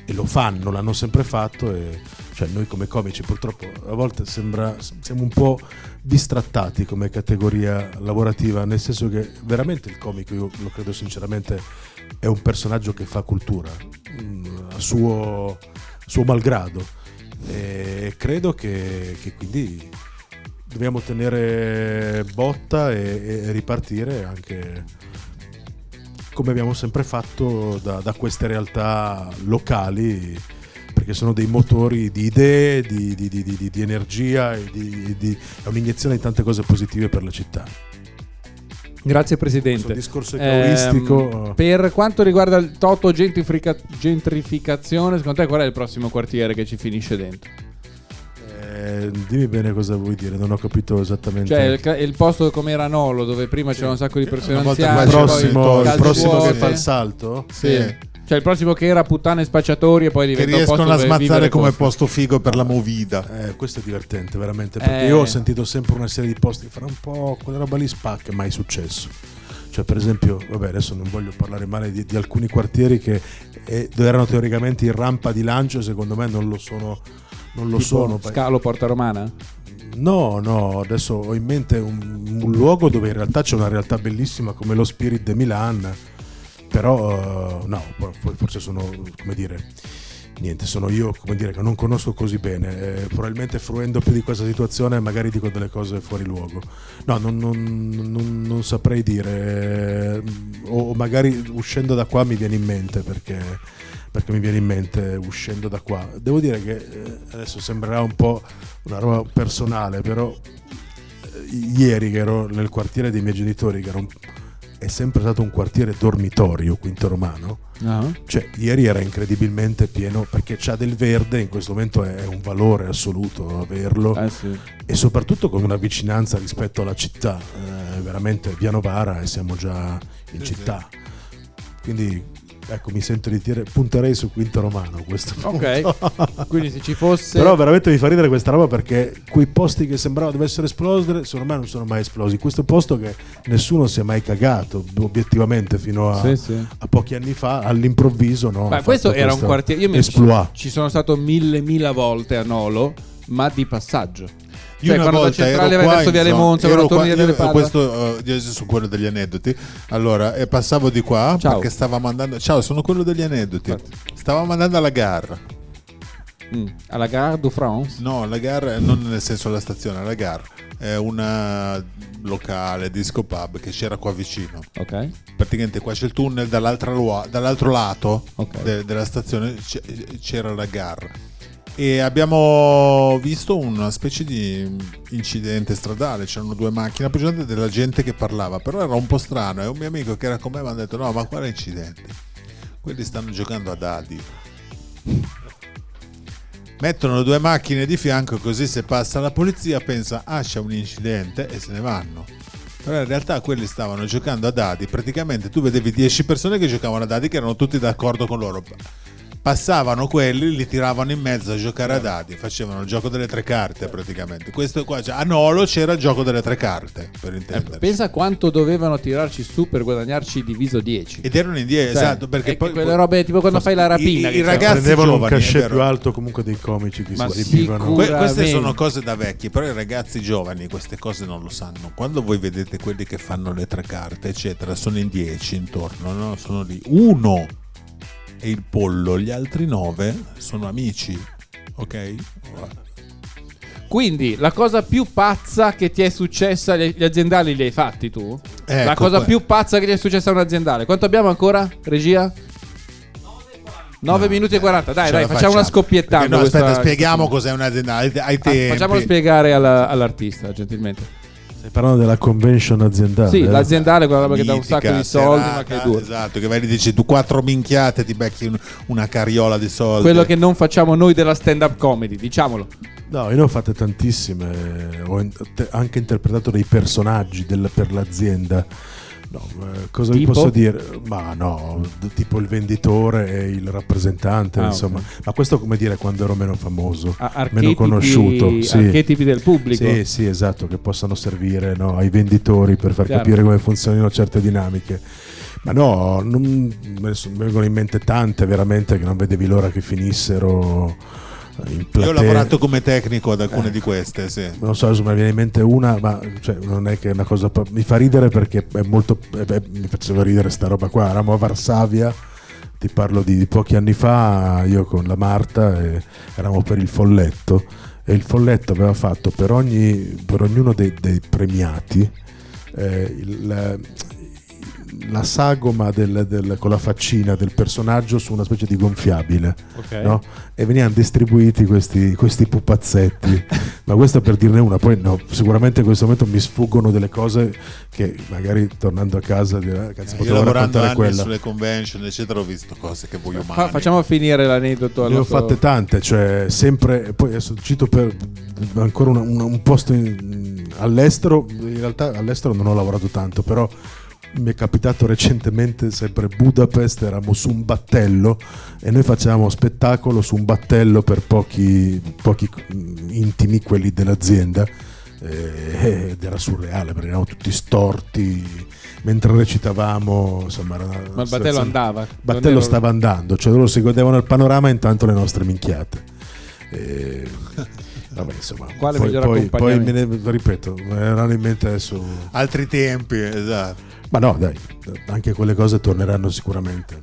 e lo fanno, l'hanno sempre fatto e cioè noi come comici purtroppo a volte sembra siamo un po' distrattati come categoria lavorativa, nel senso che veramente il comico, io lo credo sinceramente, è un personaggio che fa cultura mm, a suo, suo malgrado. E credo che, che quindi dobbiamo tenere botta e, e ripartire anche come abbiamo sempre fatto da, da queste realtà locali perché sono dei motori di idee, di, di- di- di- di energia e è un'iniezione di tante cose positive per la città. Grazie Presidente. discorso egoistico per quanto riguarda il Toto gentrifica- gentrificazione, secondo te qual è il prossimo quartiere che ci finisce dentro? Eh, dimmi bene cosa vuoi dire, non ho capito esattamente. Cioè il, il posto come era Nolo, dove prima c'era un sacco di persone anziane, il prossimo, il prossimo che fa il salto? Sì. Cioè il prossimo che era puttane e spacciatori e poi Che diventa posto riescono a smazzare come costa. posto figo per la movida. Eh, questo è divertente veramente perché Eh. io ho sentito sempre una serie di posti fra un po' quella roba lì spacca è mai successo cioè per esempio vabbè adesso non voglio parlare male di, di alcuni quartieri che eh, erano teoricamente in rampa di lancio secondo me non lo sono non lo Tipo sono Scalo Porta Romana? no no adesso ho in mente un, un luogo dove in realtà c'è una realtà bellissima come lo Spirit de Milan però eh, no, forse sono, come dire, niente, sono io come dire, che non conosco così bene, eh, probabilmente fruendo più di questa situazione magari dico delle cose fuori luogo. No, non, non- non- non saprei dire, eh, o magari uscendo da qua mi viene in mente perché, perché mi viene in mente uscendo da qua. Devo dire che eh, adesso sembrerà un po' una roba personale, però eh, ieri che ero nel quartiere dei miei genitori, che era un- è sempre stato un quartiere dormitorio, Quinto Romano, Ah. cioè, ieri era incredibilmente pieno perché c'ha del verde, in questo momento è un valore assoluto averlo Eh sì. e soprattutto con una vicinanza rispetto alla città, eh, veramente via Novara e siamo già in Sì, città. Quindi ecco, mi sento di dire punterei su Quinto Romano a questo Ok. punto. Quindi se ci fosse... Però veramente mi fa ridere questa roba perché quei posti che sembrava dovessero esplodere, secondo me non sono mai esplosi. Questo posto che nessuno si è mai cagato, obiettivamente, fino a, Sì, sì. a pochi anni fa, all'improvviso no. Beh, ha questo era un quartiere. Io mi exploit. ci sono stato mille, mille volte a Nolo, ma di passaggio. Io Cioè, una volta centrale ero qua verso Viale Monza, ero qua- io- questo eh, io sono quello degli aneddoti. Allora, e passavo di qua Ciao. perché stava mandando Ciao, sono quello degli aneddoti. Infatti. Stava mandando alla gara. Mm. Alla Gare du France. No, la gara non nel senso la stazione, la gara è una locale disco pub che c'era qua vicino. Ok. Praticamente qua c'è il tunnel dall'altro, lato Ok. de- della stazione c'era la gara. E abbiamo visto una specie di incidente stradale, c'erano due macchine appoggiate della gente che parlava, però era un po' strano e un mio amico che era con me mi ha detto no ma quale incidente? Quelli stanno giocando a dadi. Mettono due macchine di fianco così se passa la polizia pensa ah c'è un incidente e se ne vanno. Però in realtà quelli stavano giocando a dadi, praticamente tu vedevi 10 persone che giocavano a dadi che erano tutti d'accordo con loro. Passavano quelli, li tiravano in mezzo a giocare a dadi, facevano il gioco delle tre carte praticamente. Questo qua, cioè, a Nolo c'era il gioco delle tre carte, per intenderci. Pensa quanto dovevano tirarci su per guadagnarci diviso 10. Ed erano indietro, Cioè, esatto, perché poi quelle robe tipo quando fai la rapina. i- i ragazzi prendevano un giovani, è cachet più alto comunque dei comici che Ma si esibivano. Que- queste sono cose da vecchi, però i ragazzi giovani queste cose non lo sanno. Quando voi vedete quelli che fanno le tre carte, eccetera, sono in dieci intorno, no? Sono lì. Uno è il pollo, gli altri nove sono amici. Ok? Quindi la cosa più pazza che ti è successa, gli aziendali li hai fatti tu? la Ecco, cosa que- più pazza che ti è successa a un aziendale. Quanto abbiamo ancora, regia? 9 No, minuti e 40. Dai, dai, la facciamo una scoppiettando. Perché no, aspetta, questa- spieghiamo cos'è un'azienda. Ai, ai Ah, tempi. facciamolo spiegare alla- all'artista, gentilmente. Stai parlando della convention aziendale? Sì, eh? l'aziendale è quella roba che dà un sacco di soldi, serata, ma che dura. Esatto, che vai e dici tu quattro minchiate ti becchi un- una carriola di soldi. Quello che non facciamo noi della stand-up comedy, diciamolo. No, io ne ho fatte tantissime, ho in- te- anche interpretato dei personaggi del- per l'azienda. No, eh, cosa vi Tipo? posso dire? Ma no, tipo il venditore e il rappresentante, Ah, insomma. ok. Ma questo come dire quando ero meno famoso, A- meno conosciuto. Sì. Archetipi del pubblico. Sì, sì, esatto, che possano servire no, ai venditori per far Chiaro. capire come funzionano certe dinamiche. Ma no, non, mi vengono in mente tante veramente che non vedevi l'ora che finissero in Io ho lavorato come tecnico ad alcune Eh. di queste, sì. Non so, me ne viene in mente una, ma cioè, non è che è una cosa. Mi fa ridere perché è molto. eh, beh, mi faceva ridere sta roba qua. Eravamo a Varsavia, ti parlo di pochi anni fa, io con la Marta, e eravamo per il folletto. E il folletto aveva fatto per, ogni, per ognuno dei, dei premiati eh, il- la sagoma del- del- con la faccina del personaggio su una specie di gonfiabile Ok. no? E venivano distribuiti questi, questi pupazzetti [laughs] ma questo per dirne una poi no, sicuramente in questo momento mi sfuggono delle cose che magari tornando a casa direi, "Ah, cazzo, Io potevo lavorando raccontare anni quella sulle convention, eccetera, ho visto cose che voglio Fa- umane. facciamo finire l'aneddoto. ne ho fatte tante cioè sempre poi adesso cito per ancora una- una- un posto in- all'estero in realtà all'estero non ho lavorato tanto però mi è capitato recentemente sempre Budapest, eravamo su un battello e noi facevamo spettacolo su un battello per pochi, pochi mm, intimi, quelli dell'azienda. eh, Ed era surreale perché eravamo tutti storti mentre recitavamo. Insomma, era una Ma il battello andava. il battello stava andando, cioè loro si godevano il panorama e intanto le nostre minchiate. Eh, [laughs] Vabbè, insomma, Quale poi, poi, poi ne, ripeto, erano in mente adesso. Altri tempi, esatto. Ma no, dai, anche quelle cose torneranno sicuramente.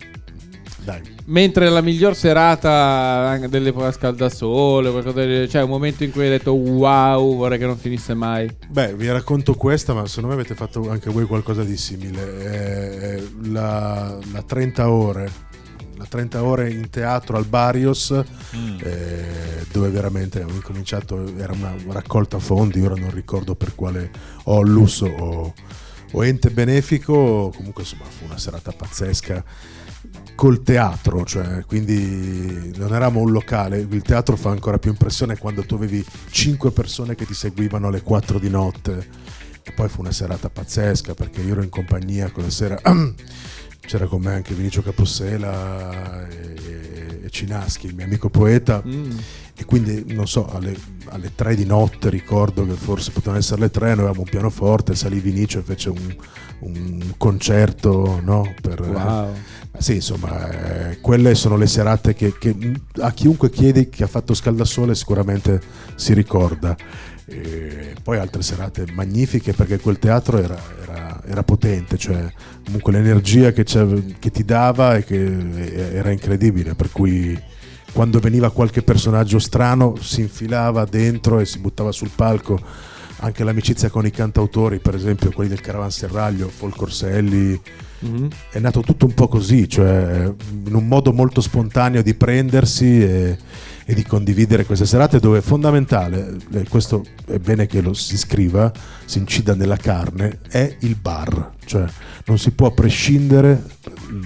Dai. Mentre la miglior serata dell'epoca scaldasole, qualcosa del- cioè un momento in cui hai detto wow, vorrei che non finisse mai. Beh, vi racconto questa, ma secondo me avete fatto anche voi qualcosa di simile. Eh, la, la 30 ore, la 30 ore in teatro al Barrios, eh, dove veramente abbiamo incominciato, era una raccolta fondi, ora non ricordo per quale Ollus o, o ente benefico, comunque insomma fu una serata pazzesca col teatro, cioè quindi non eravamo un locale, il teatro fa ancora più impressione quando tu avevi 5 persone che ti seguivano alle 4 di notte. E poi fu una serata pazzesca perché io ero in compagnia quella sera [clears throat] c'era con me anche Vinicio Capossela e, e Cinaschi, il mio amico poeta Mm. e quindi non so alle, alle 3 di notte ricordo che forse potevano essere le 3 noi avevamo un pianoforte salì Vinicio e fece un, un concerto no, per, Wow. sì, insomma, eh, quelle sono le serate che, che a chiunque chiedi che ha fatto scaldasole sicuramente si ricorda. E poi altre serate magnifiche perché quel teatro era, era- era potente, cioè comunque l'energia che, che ti dava e che era incredibile, per cui quando veniva qualche personaggio strano si infilava dentro e si buttava sul palco. Anche l'amicizia con i cantautori, per esempio quelli del Caravanserraglio, Paul Mhm. è nato tutto un po' così, cioè in un modo molto spontaneo di prendersi e, e di condividere queste serate dove è fondamentale, e questo è bene che lo si scriva, si incida nella carne, è il bar, cioè non si può prescindere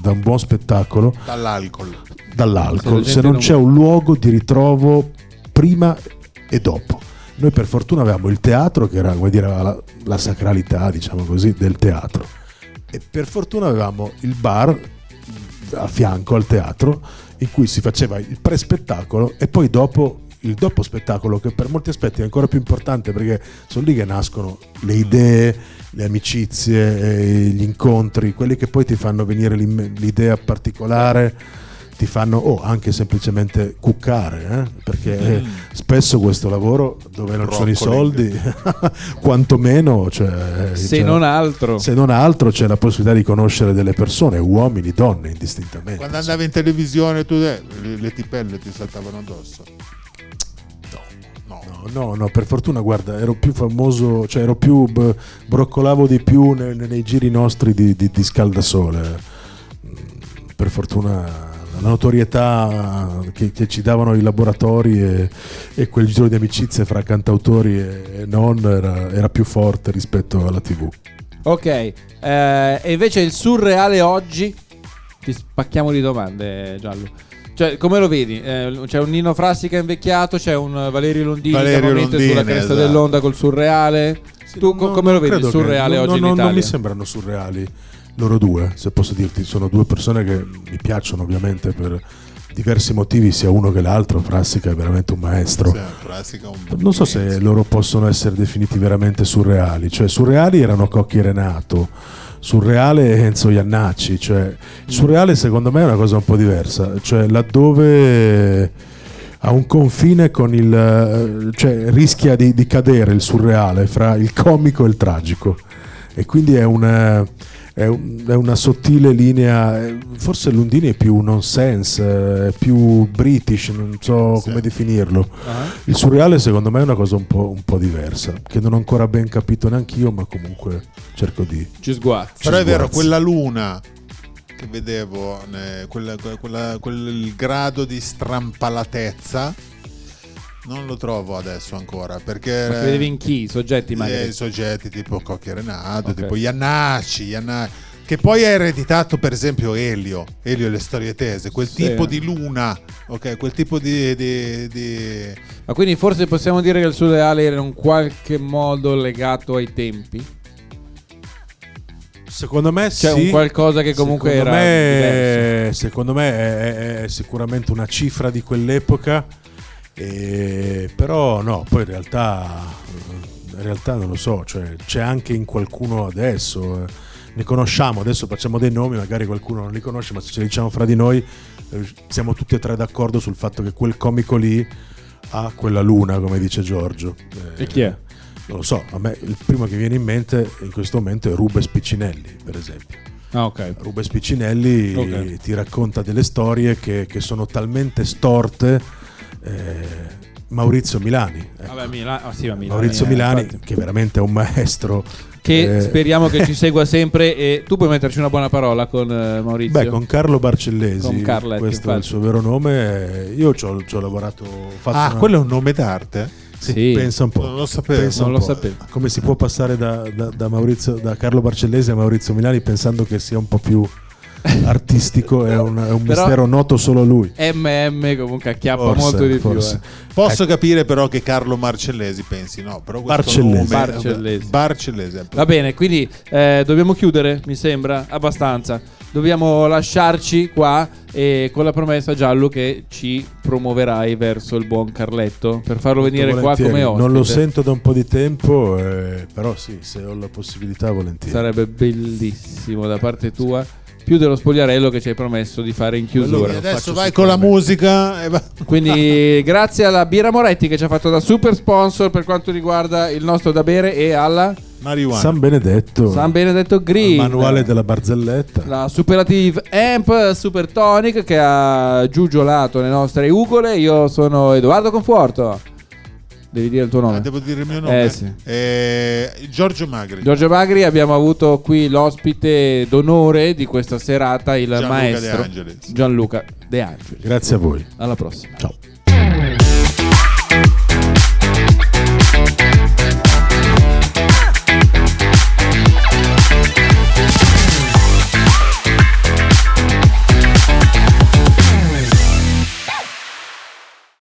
da un buon spettacolo Dall'alcol. dall'alcol Se non non- c'è un luogo di ritrovo prima e dopo. Noi per fortuna avevamo il teatro che era come dire la, la sacralità, diciamo così, del teatro. E per fortuna avevamo il bar a fianco al teatro in cui si faceva il pre-spettacolo e poi dopo il dopo spettacolo che per molti aspetti è ancora più importante perché sono lì che nascono le idee, le amicizie, eh, gli incontri, quelli che poi ti fanno venire l'idea particolare, ti fanno o anche semplicemente cuccare, eh? perché eh, spesso questo lavoro dove non ci sono i soldi, [laughs] quantomeno, cioè, Se cioè, non altro. se non altro c'è la possibilità di conoscere delle persone, uomini, donne, indistintamente. Quando andavi in televisione tu eh, le, le tipelle ti saltavano addosso. No. No, no, per fortuna, guarda, ero più famoso, cioè ero più, b- broccolavo di più ne- nei, giri nostri di, di- di scaldasole. Mm, Per fortuna la notorietà che, che ci davano i laboratori e, e quel giro di amicizie fra cantautori e, e non era, era più forte rispetto alla tv. Ok, eh, e invece il surreale oggi? Ti spacchiamo di domande, Giallo. Cioè, come lo vedi? Eh, c'è un Nino Frassica invecchiato, c'è un Valerio Londini Valerio Londini, sulla cresta esatto. dell'onda col surreale. tu Non- co- come lo vedi il surreale che- oggi non, in Italia? non mi sembrano surreali loro due, se posso dirti. Sono due persone che mi piacciono ovviamente per diversi motivi, sia uno che l'altro. Frassica è veramente un maestro. Sì, un- Non so se loro possono essere definiti veramente surreali, cioè surreali erano Cocchi e Renato, surreale Enzo Iannacci, cioè surreale secondo me è una cosa un po' diversa, cioè laddove ha un confine con il, cioè rischia di, di cadere il surreale fra il comico e il tragico e quindi è una, è un- è una sottile linea, eh, forse Lundini è più nonsense, eh, è più british, non so Sì. come definirlo. Ah. Il surreale secondo me è una cosa un po', un po' diversa, che non ho ancora ben capito neanche io, ma comunque cerco di... Ci sguazzi. Però è vero, quella luna che vedevo, quella- quella- quel grado di strampalatezza, non lo trovo adesso ancora. Perché Ma vedevi in chi? I soggetti eh, magari? i soggetti tipo Cocchi e Renato, Ok. tipo Iannacci, Ianna- che poi ha ereditato per esempio Elio, Elio e le storie tese, quel Sì. tipo di luna, ok, quel tipo di, di- di- Ma quindi forse possiamo dire che il surreale era in qualche modo legato ai tempi? Secondo me C'è sì. un qualcosa che comunque secondo era me, secondo me è, è- è sicuramente una cifra di quell'epoca, e- però no, poi in realtà, in realtà non lo so, cioè, c'è anche in qualcuno adesso, eh, ne conosciamo, adesso facciamo dei nomi, magari qualcuno non li conosce, ma se ce li diciamo fra di noi, eh, siamo tutti e tre d'accordo sul fatto che quel comico lì ha quella luna, come dice Giorgio. Eh, E chi è? Non lo so, a me il primo che viene in mente in questo momento è Rubens Piccinelli, per esempio. Ah, ok. Rubens Piccinelli Ok. ti racconta delle storie che, che sono talmente storte. Eh, Maurizio Milani. ecco. Vabbè, Mila- ah, sì, ma Milani, Maurizio eh, Milani, infatti. che veramente è un maestro. Che Eh, speriamo che ci [laughs] segua sempre e tu puoi metterci una buona parola con eh, Maurizio. Beh, con Carlo Barcellesi, Con Carletto, questo è il infatti. suo vero nome. Io ci ho, ci ho lavorato. Ah, una- quello è un nome d'arte? Sì. Pensa un po'. Non lo sapevo. Non lo sapevo. Come si può passare da, da- da Maurizio- da Carlo Barcellesi a Maurizio Milani pensando che sia un po' più artistico? È un, è un Però- mistero noto solo a lui. MM comunque acchiappa Forse, molto di forse. più. eh. Posso capire però che Carlo Marcellesi pensi, no, però questo Barcellesi. nome- Barcellesi. Barcellesi. ecco. Va bene, quindi eh, dobbiamo chiudere, mi sembra, abbastanza. Dobbiamo lasciarci qua e con la promessa Giallo che ci promuoverai verso il buon Carletto per farlo venire qua come ospite. Non lo sento da un po' di tempo, eh, però sì, se ho la possibilità, volentieri. Sarebbe bellissimo da parte tua. Più dello spogliarello che ci hai promesso di fare in chiusura. Lo adesso vai con la musica e va- [laughs] Quindi grazie alla Birra Moretti che ci ha fatto da super sponsor per quanto riguarda il nostro da bere e alla marijuana. San Benedetto, San Benedetto Green. manuale della barzelletta. La Superlative Amp Super Tonic che ha giugiolato le nostre ugole. Io sono Edoardo Conforto. Devi dire il tuo nome. Ah, devo dire il mio nome? Eh, sì. Eh, Giorgio Magri. Giorgio Magri, abbiamo avuto qui l'ospite d'onore di questa serata, il Gianluca maestro De Angelis. Gianluca De Angeli. Grazie a voi. Alla prossima. Ciao.